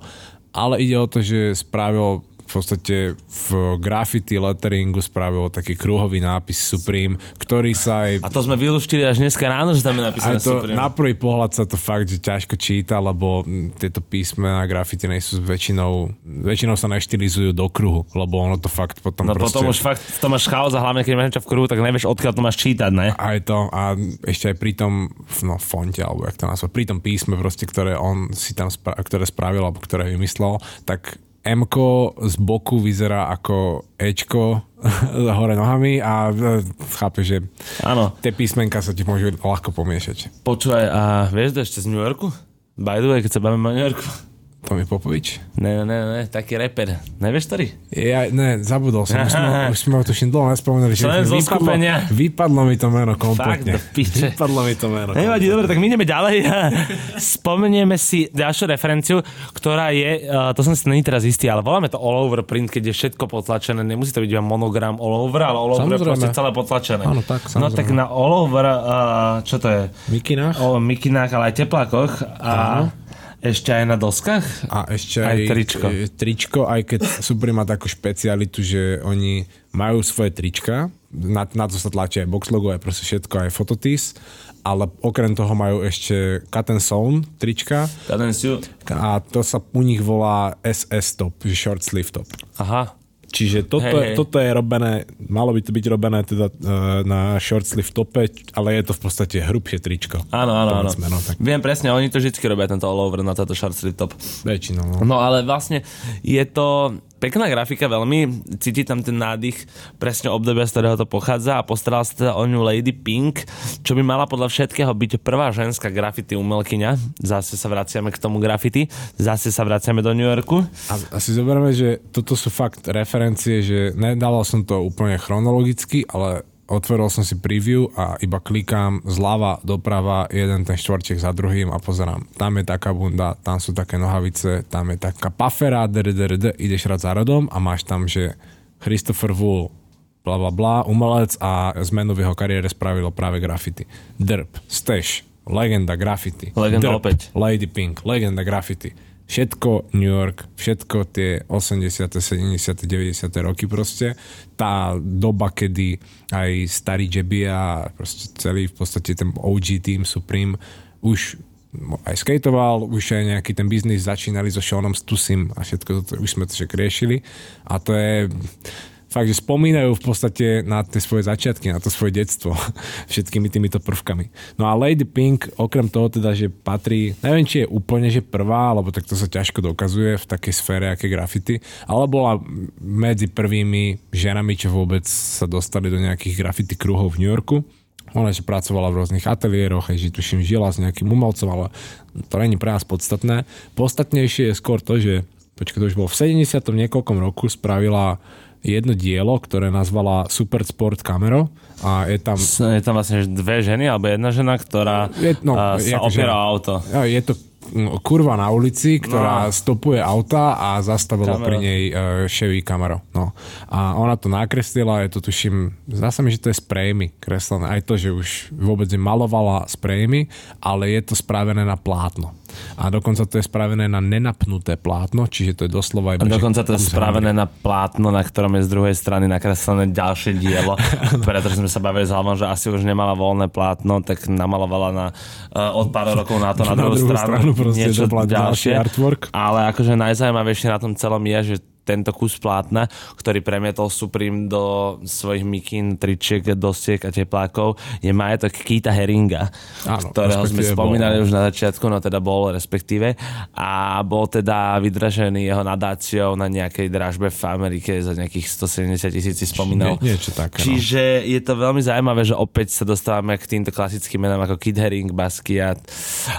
Ale ide o to, že spravil v podstate v graffiti letteringu spravil taký kruhový nápis Supreme, ktorý sa aj A to sme vylúštili až dneska ráno, že tam je napísané to Supreme. na prvý pohľad sa to fakt, že ťažko číta, lebo tieto písme na grafite nie sú väčšinou, väčšinou sa neštilizujú do kruhu, lebo ono to fakt potom No proste... potom už fakt to máš chaos a hlavne keď máš v kruhu, tak nevieš odkiaľ to máš čítať, ne? Aj to a ešte aj pri tom no, fonte, alebo jak to nazva, pri tom písme proste, ktoré on si tam spra- ktoré spravil, alebo ktoré vymyslel, tak m z boku vyzerá ako Ečko [laughs] hore nohami a e, chápe, že Áno. tie písmenka sa ti môžu ľahko pomiešať. Počúvaj, a vieš ešte z New Yorku? By the way, keď sa bavíme o New Yorku. Tomi Popovič? Ne, ne, ne, taký reper. Nevieš, ktorý? Ja, ne, zabudol som. Už sme, už sme ho tuším dlho nespomenuli. Člen zo vypadlo, skupenia. vypadlo mi to meno Fakt, kompletne. do piče. Vypadlo mi to meno. Nevadí, dobre, tak my ideme ďalej. [laughs] Spomenieme si ďalšiu referenciu, ktorá je, uh, to som si není teraz istý, ale voláme to all over print, keď je všetko potlačené. Nemusí to byť iba monogram all over, ale all over je Samozrejme. proste celé potlačené. Áno, tak, No tak samozrejme. na all over, uh, čo to je? Mikinách? O mikinách, ale aj teplákoch a ešte aj na doskách? A ešte Aj aj, tričko. e, tričko, aj keď Supreme má takú špecialitu, že oni majú svoje trička, na, na to sa tlačí aj box logo, aj proste všetko, aj fototis, ale okrem toho majú ešte cut and sewn trička Kadenciu. a to sa u nich volá SS top, že short sleeve top. Aha. Čiže toto, hej, hej. toto je robené, malo by to byť robené teda uh, na short sleeve tope, ale je to v podstate hrubšie tričko. Áno, áno, áno. No, tak Viem presne, oni to vždy robia, tento all over na táto short sleeve top. väčšinou. No. No ale vlastne je to pekná grafika veľmi, cíti tam ten nádych presne obdobia, z ktorého to pochádza a postaral sa teda o ňu Lady Pink, čo by mala podľa všetkého byť prvá ženská graffiti umelkyňa. Zase sa vraciame k tomu graffiti, zase sa vraciame do New Yorku. A, a si zoberieme, že toto sú fakt referencie, že nedával som to úplne chronologicky, ale otvoril som si preview a iba klikám zľava doprava jeden ten štvorček za druhým a pozerám. Tam je taká bunda, tam sú také nohavice, tam je taká pafera, drd, ideš rád za rodom a máš tam, že Christopher Wool, bla bla bla, umelec a zmenu v jeho kariére spravilo práve graffiti. Drp, Stash, legenda graffiti. Legenda Drp, opäť. Lady Pink, legenda graffiti. Všetko New York, všetko tie 80., 70., 90. roky proste. Tá doba, kedy aj starý Jebby a proste celý v podstate ten OG team Supreme už aj skateoval, už aj nejaký ten biznis začínali so Seanom Stusim a všetko toto, už sme to však riešili a to je fakt, že spomínajú v podstate na tie svoje začiatky, na to svoje detstvo [laughs] všetkými týmito prvkami. No a Lady Pink, okrem toho teda, že patrí, neviem, či je úplne, že prvá, lebo tak to sa ťažko dokazuje v takej sfére, aké graffiti, ale bola medzi prvými ženami, čo vôbec sa dostali do nejakých graffiti kruhov v New Yorku. Ona že pracovala v rôznych ateliéroch, že tuším žila s nejakým umelcom, ale to není pre nás podstatné. Podstatnejšie je skôr to, že počkaj, to už bolo v 70. niekoľkom roku spravila jedno dielo, ktoré nazvala Super Sport Camero a je tam... Je tam vlastne dve ženy, alebo jedna žena, ktorá Je- no, sa opiera o auto. Je to kurva na ulici, ktorá No. stopuje auta a zastavila Camaro. pri nej uh, Chevy Camaro. No. A ona to nakreslila, je to tuším, zdá sa mi, že to je sprejmi kreslené. Aj to, že už vôbec nemalovala sprejmi, ale je to spravené na plátno. A dokonca to je spravené na nenapnuté plátno, čiže to je doslova iba, dokonca to je spravené na plátno, na ktorom je z druhej strany nakreslené ďalšie dielo. [laughs] Pretože sme sa bavili s Halmom, že asi už nemala voľné plátno, tak namalovala na, uh, od pár rokov na to na, [laughs] Na druhú, druhú stranu, stranu niečo ďalšie. artwork. Ale akože najzaujímavejšie na tom celom je, že tento kus plátna, ktorý premietol Supreme do svojich mikín, tričiek, dostiek a teplákov, je majetok Kita Heringa, Áno, ktorého sme spomínali bol. už na začiatku, no teda bol respektíve a bol teda vydražený jeho nadáciou na nejakej dražbe v Amerike za nejakých 170 tisíc si spomínal. Nie- niečo také, no. Čiže je to veľmi zaujímavé, že opäť sa dostávame k týmto klasickým menám ako Kid Haring, Basquiat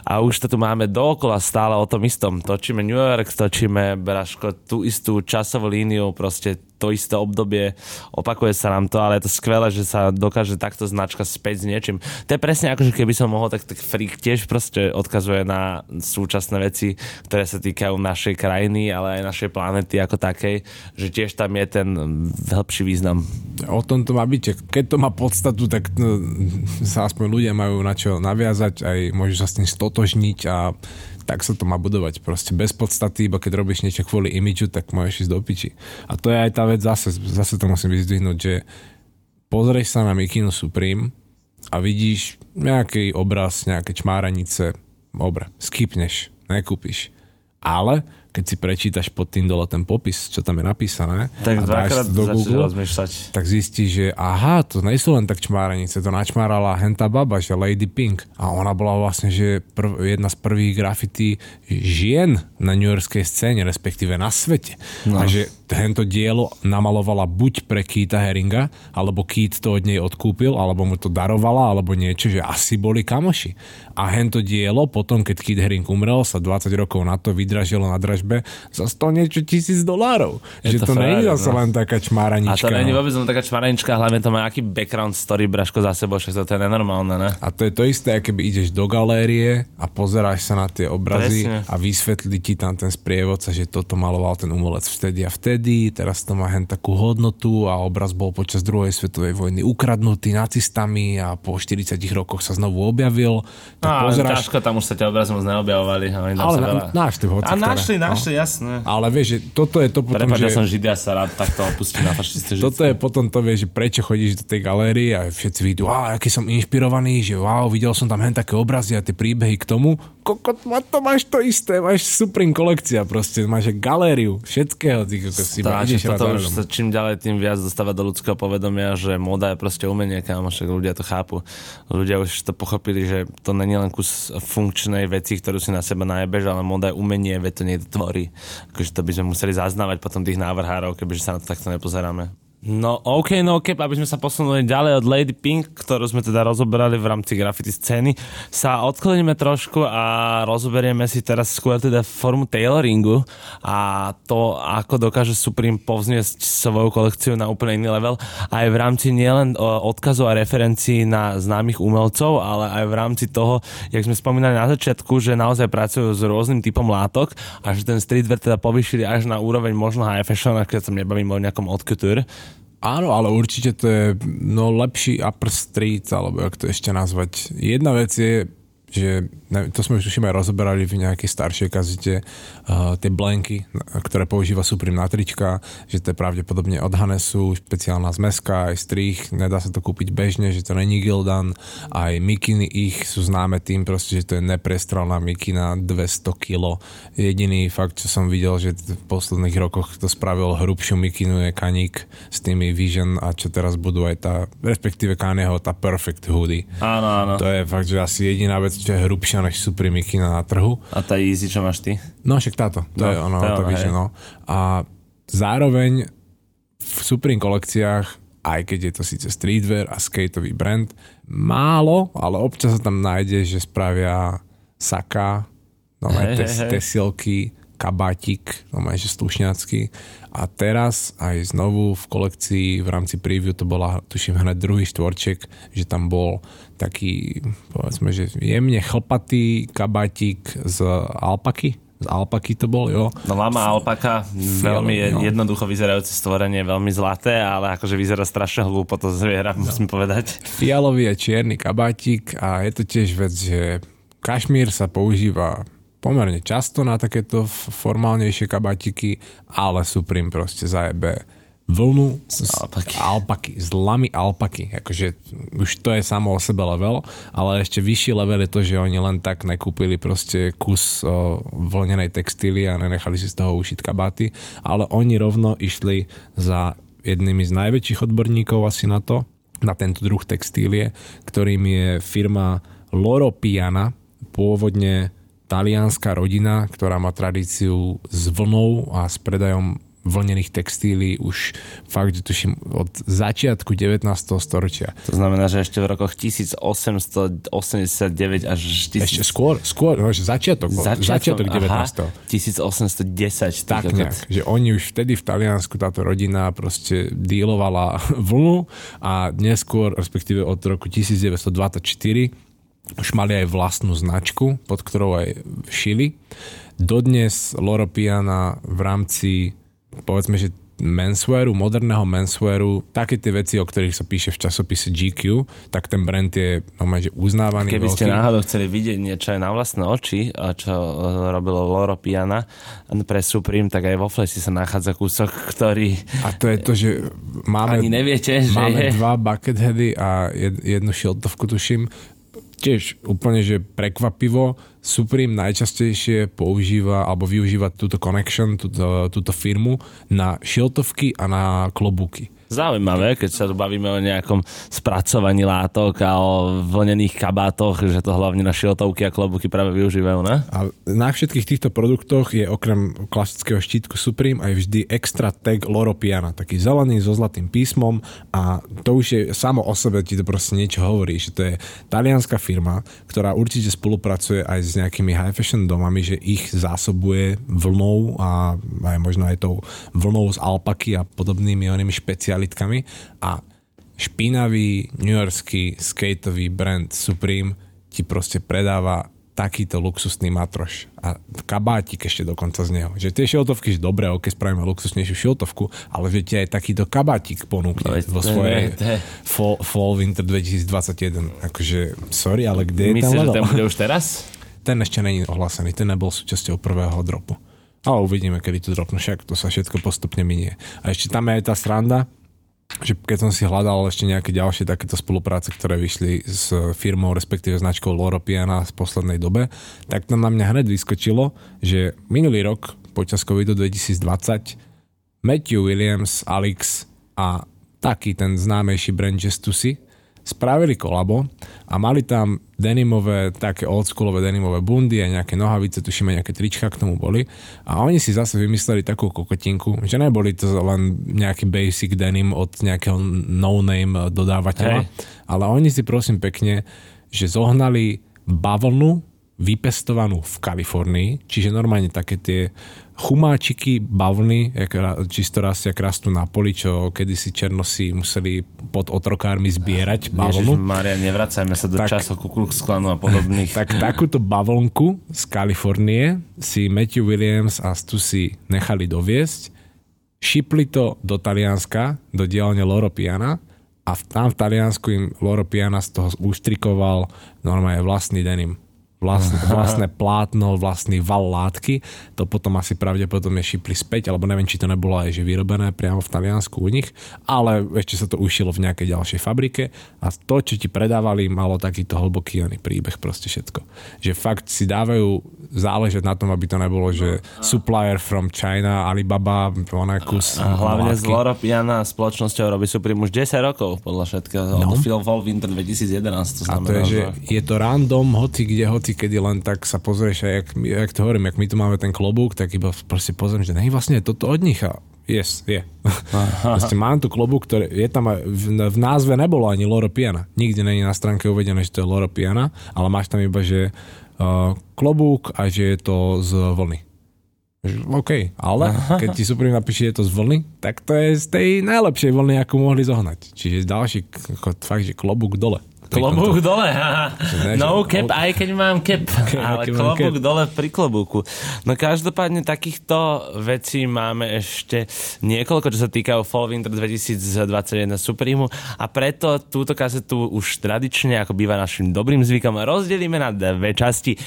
a už to tu máme dookola stále o tom istom. Točíme New York, točíme Braško, tú istú časovú líniu, proste to isté obdobie, opakuje sa nám to, ale je to skvelé, že sa dokáže takto značka späť s niečím. To je presne ako, že keby som mohol, tak, tak Freak tiež proste odkazuje na súčasné veci, ktoré sa týkajú našej krajiny, ale aj našej planety ako takej, že tiež tam je ten hĺbší význam. O tom to má byť. Keď to má podstatu, tak no, sa aspoň ľudia majú na čo naviazať, aj môžu sa s tým stotožniť a tak sa to má budovať. Proste bez podstaty, iba keď robíš niečo kvôli imidžu, tak môžeš ísť do piči. A to je aj tá vec, zase, zase to musím vyzdvihnúť, že pozrieš sa na Mikino Supreme a vidíš nejaký obraz, nejaké čmáranice, dobre, skipneš, nekúpiš. Ale keď si prečítaš pod tým dole ten popis, čo tam je napísané Tak a dáš do Google, rozmýšľať. tak zistíš, že aha, to nie sú len tak čmáranice, to načmárala henta baba, že Lady Pink. A ona bola vlastne, že prv, jedna z prvých graffiti žien na newyorskej scéne, respektíve na svete. No. A že hento dielo namalovala buď pre Keita Heringa, alebo Keith to od nej odkúpil, alebo mu to darovala, alebo niečo, že asi boli kamoši. A hento dielo, potom keď Keith Haring umrel, sa 20 rokov na to vydražilo na dražbe za 100 niečo tisíc dolárov. Že to to, frajer, zase no. len taká A čmáranička. to není vôbec len taká čmarenička, hlavne to má aký background story, Braško, za sebou, však to je nenormálne, ne? A to je to isté, keby ideš do galérie a pozeráš sa na tie obrazy Presne. a vysvetlí ti tam ten sprievodca, že toto maloval ten umelec vtedy a vtedy, teraz to má hen takú hodnotu a obraz bol počas druhej svetovej vojny ukradnutý nacistami a po 40 rokoch sa znovu objavil. Tak ale pozeráš, ťažko, tam už sa tie obrazy moc neobjavovali. A, ale sa na, ty v a našli, našli, jasné. Ale vieš, že toto je to potom, Prepač, že... ja som žid, ja sa rád takto opustím na fašisty Toto je potom to, vieš, že prečo chodíš do tej galérie a všetci vidú, wow, aký som inšpirovaný, že wow, videl som tam hen také obrazy a tie príbehy k tomu. Kokot, ma to máš to isté, máš Supreme kolekcia proste, máš galériu všetkého, ty kokos, si rád toto už sa čím ďalej tým viac dostáva do ľudského povedomia, že móda je proste umenie, kámo, však ľudia to chápu. Ľudia už to pochopili, že to není len kus funkčnej veci, ktorú si na seba najebeš, ale móda je umenie, veď to niekto tvorí. Akože to by sme museli zaznávať potom tých návrhárov, kebyže sa na to takto nepozeráme. No OK, no OK, aby sme sa posunuli ďalej od Lady Pink, ktorú sme teda rozoberali v rámci graffiti scény, sa odkloníme trošku a rozoberieme si teraz skôr teda formu tailoringu a to, ako dokáže Supreme povzniesť svoju kolekciu na úplne iný level aj v rámci nielen odkazov a referencií na známych umelcov, ale aj v rámci toho, jak sme spomínali na začiatku, že naozaj pracujú s rôznym typom látok a že ten streetwear teda povyšili až na úroveň možno high fashion, ak sa nebavím o nejakom haute. Áno, ale určite to je no, lepší upper street, alebo jak to ešte nazvať. Jedna vec je, že to sme už tuším aj rozoberali v nejakej staršej kazite, uh, tie blanky, ktoré používa Supreme na trička, že to je pravdepodobne od Hanesu, špeciálna zmeska, aj strich, nedá sa to kúpiť bežne, že to není Gildan, aj mikiny ich sú známe tým proste, že to je neprestrelná mikina 200 kg. Jediný fakt, čo som videl, že v posledných rokoch to spravil hrubšiu mikinu je Kaník s tými Vision a čo teraz budú aj tá, respektíve Kanyeho, tá Perfect Hoodie. Áno, áno. To je fakt, že asi jediná vec, je hrubšia než Supreme mikina na trhu. A tá Easy, čo máš ty? No však táto, to No, je ono, to je ono, hej. no. A zároveň v Supreme kolekciách, aj keď je to síce streetwear a skateový brand, málo, ale občas sa tam nájde, že spravia saka, no aj tes, hej. tesilky, kabátik, no že slušňacký. A teraz aj znovu v kolekcii v rámci preview to bola, tuším, hneď druhý štvorček, že tam bol taký, povedzme, že jemne chlpatý kabátik z alpaky, z alpaky to bol, jo. No lama alpaka, veľmi je- no. jednoducho vyzerajúce stvorenie, veľmi zlaté, ale akože vyzerá strašne hlúpo to zviera, No. musím povedať. fialový a čierny kabátik a je to tiež vec, že kašmír sa používa pomerne často na takéto formálnejšie kabátiky, ale Supreme proste zajebe vlnu z alpaky. alpaky, z lamy alpaky. Akože už to je samo o sebe level, ale ešte vyšší level je to, že oni len tak nekúpili proste kus o, vlnenej textíly a nenechali si z toho ušiť kabáty, ale oni rovno išli za jednými z najväčších odborníkov asi na to, na tento druh textílie, ktorým je firma Loro Piana, pôvodne talianská rodina, ktorá má tradíciu s vlnou a s predajom vlnených textílií už fakt, že tuším, od začiatku 19. storočia. To znamená, že ešte v rokoch 1889 až Ešte skôr, skôr, no, začiatok, bol, začiatok, 19. Aha, 1810. ty Tak nejak, že oni už vtedy v Taliansku táto rodina proste dílovala [laughs] vlnu a neskôr, respektíve od roku 1924 už mali aj vlastnú značku, pod ktorou aj šili. Dodnes Loro Piana v rámci povedzme, že menswearu, moderného menswearu, také tie veci, o ktorých sa píše v časopise GQ, tak ten brand je normálne, že uznávaný. Keby ste veľký. náhodou chceli vidieť niečo aj na vlastné oči, a čo eh, robilo Loro Piana pre Supreme, tak aj vo Fleši sa nachádza kúsok, ktorý A to je to, že máme, ani neviete, že máme je... dva bucketheady a jed, jednu šiltovku, tuším. Tiež úplne, že prekvapivo Supreme najčastejšie používa alebo využíva túto connection, túto, túto firmu na šiltovky a na klobúky. Zaujímavé, keď sa tu bavíme o nejakom spracovaní látok a o vlnených kabátoch, že to hlavne na šiltovky a klobúky práve využívajú, ne? A na všetkých týchto produktoch je okrem klasického štítku Supreme aj vždy extra tag Loro Piana, taký zelený so zlatým písmom a to už je samo o sebe ti to proste niečo hovorí, že to je talianská firma, ktorá určite spolupracuje aj s nejakými high fashion domami, že ich zásobuje vlnou a aj možno aj tou vlnou z alpaky a podobnými onými špecialitkami a špinavý newyorský skateový brand Supreme ti proste predáva takýto luxusný matroš a kabátik ešte dokonca z neho. Že tie šiltovky, že dobre, ok, spravíme luxusnejšiu šiltovku, ale že ti aj takýto kabátik ponúkne No vo svojej fall, fall Winter 2021. Akože, sorry, ale kde je ten Myslíš, že ten bude už teraz? Ten ešte není ohlásený, ten nebol súčasťou prvého dropu. Ale uvidíme, kedy to dropnú, však to sa všetko postupne minie. A ešte tam je aj tá sranda, že keď som si hľadal ešte nejaké ďalšie takéto spolupráce, ktoré vyšli s firmou, respektíve značkou Loro Piana v poslednej dobe, tak tam na mňa hneď vyskočilo, že minulý rok počas covidu 2020 Matthew Williams, Alex a taký ten známejší brand Gestusi spravili kolabo a mali tam denimové, také oldschoolové denimové bundy a nejaké nohavice, tušíme nejaké trička k tomu boli. A oni si zase vymysleli takú kokotinku, že neboli to len nejaký basic denim od nejakého no-name dodávateľa, Hej. ale oni si prosím pekne, že zohnali bavlnu vypestovanú v Kalifornii, čiže normálne také tie chumáčiky bavlny, čisto rastia, rastú na poli, čo kedysi černosi museli pod otrokármi zbierať Ježiš, bavlnu. Maria, nevracajme sa do Tak- časov Ku Klux Klanu a podobných. [laughs] Tak takúto bavlnku z Kalifornie si Matthew Williams a Stussy nechali doviesť, šipli to do Talianska, do dielne Loro Piana a tam v Taliansku im Loro Piana z toho úštrikoval normálne vlastný denim. Vlastné, vlastné plátno, vlastný val látky. To potom asi pravdepodobne šipli späť, alebo neviem, či to nebolo aj že vyrobené priamo v Taliansku u nich, ale ešte sa to ušilo v nejakej ďalšej fabrike a to, čo ti predávali, malo takýto hlboký oný príbeh, proste všetko. Že fakt si dávajú záležať na tom, aby to nebolo, že supplier from China, Alibaba, ona kus A hlavne z látky. Loropiana spoločnosťou robí Supreme už 10 rokov, podľa všetkého. No. Phil Fall Winter 2011, to A znamená, to je, že že... je to random, hoci kde, hoci kedy len tak sa pozrieš, a jak, jak to hovorím, jak my tu máme ten klobúk, tak iba proste pozriem, že nej, vlastne je toto od nich a yes, je. [laughs] Proste mám tu klobúk, ktorý je tam aj, v, v, názve nebolo ani Loro Piana. Nikde není na stránke uvedené, že to je Loro Piana, ale máš tam iba, že uh, klobúk a že je to z vlny. Že, OK, ale keď ti Supreme napíše, je to z vlny, tak to je z tej najlepšej vlny, akú mohli zohnať. Čiže ďalší, ako fakt, že klobúk dole. Klobúk tomto. dole, haha. ne, No cap, aj keď mám cap, [laughs] ale klobúk cap. dole pri klobúku. No každopádne takýchto vecí máme ešte niekoľko, čo sa týkajú Fall Winter 2021 Supremu a preto túto kazetu už tradične, ako býva našim dobrým zvykom, rozdelíme na dve časti. E,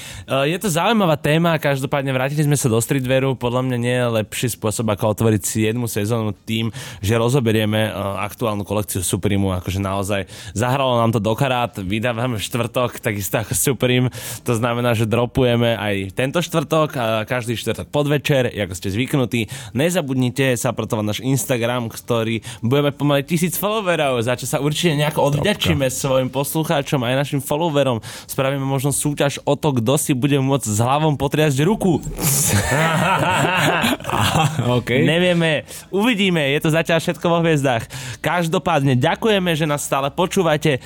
Je to zaujímavá téma, každopádne vrátili sme sa do streetwearu, podľa mňa nie je lepší spôsob, ako otvoriť si jednu sezónu tým, že rozoberieme e, aktuálnu kolekciu Supremu, akože naozaj zahralo nám to do karát, vydávame v štvrtok, takisto ako Supreme, to znamená, že dropujeme aj tento štvrtok každý štvrtok podvečer, ako ste zvyknutí. Nezabudnite saportovať náš Instagram, ktorý budeme pomaly tisíc followerov, za čo sa určite nejako odvďačíme svojim poslucháčom aj našim followerom. Spravíme možno súťaž o to, kto si bude môcť s hlavom potriasť ruku. [laughs] OK. Nevieme, uvidíme, je to zatiaľ všetko vo hviezdách. Každopádne ďakujeme, že nás stále počúvate.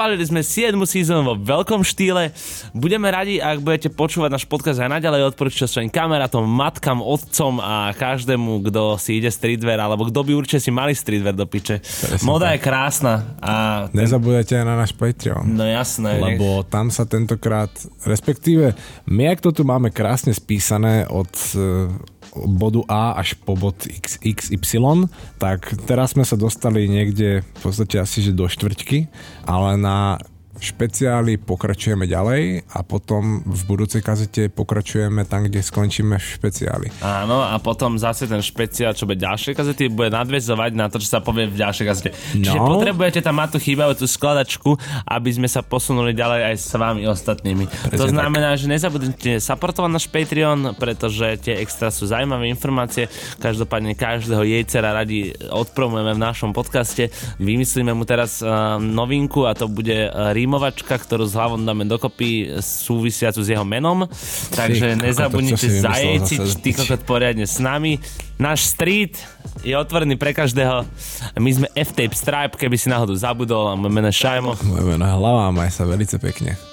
Odpálili sme 7 sezónu vo veľkom štýle. Budeme radi, ak budete počúvať náš podcast aj naďalej. Odporúčite svojim kamarátom, matkám, otcom a každému, kto si ide streetwear, alebo kto by určite si mali streetwear do piče. Moda je krásna. A ten, Nezabúdajte aj na náš Patreon. no jasné. nech- Lebo tam sa tentokrát, respektíve my, ak to tu máme krásne spísané od e, bodu A až po bod XY, tak teraz sme sa dostali niekde v podstate asi že do štvrťky, ale na špeciály pokračujeme ďalej a potom v budúcej kazete pokračujeme tam, kde skončíme v špeciáli. Áno, a potom zase ten špeciál, čo bude ďalšie kazety, bude nadvezovať na to, čo sa povie v ďalšej kazete. Čiže No. potrebujete tam mať tú chýbajúcu skladačku, aby sme sa posunuli ďalej aj s vami ostatnými. to tak. znamená, že nezabudnite supportovať náš Patreon, pretože tie extra sú zaujímavé informácie. Každopádne každého jejcera radi odpromujeme v našom podcaste. Vymyslíme mu teraz uh, novinku a to bude uh, rímovačka, ktorú s hlavou dáme dokopy súvisiacu s jeho menom. Takže kokot, nezabudnite zase? ty kokot poriadne s nami. Náš street je otvorený pre každého. My sme F-Tape Stripe, keby si náhodou zabudol a moje meno Šajmo. Moje meno Hlava, maj sa veľmi pekne.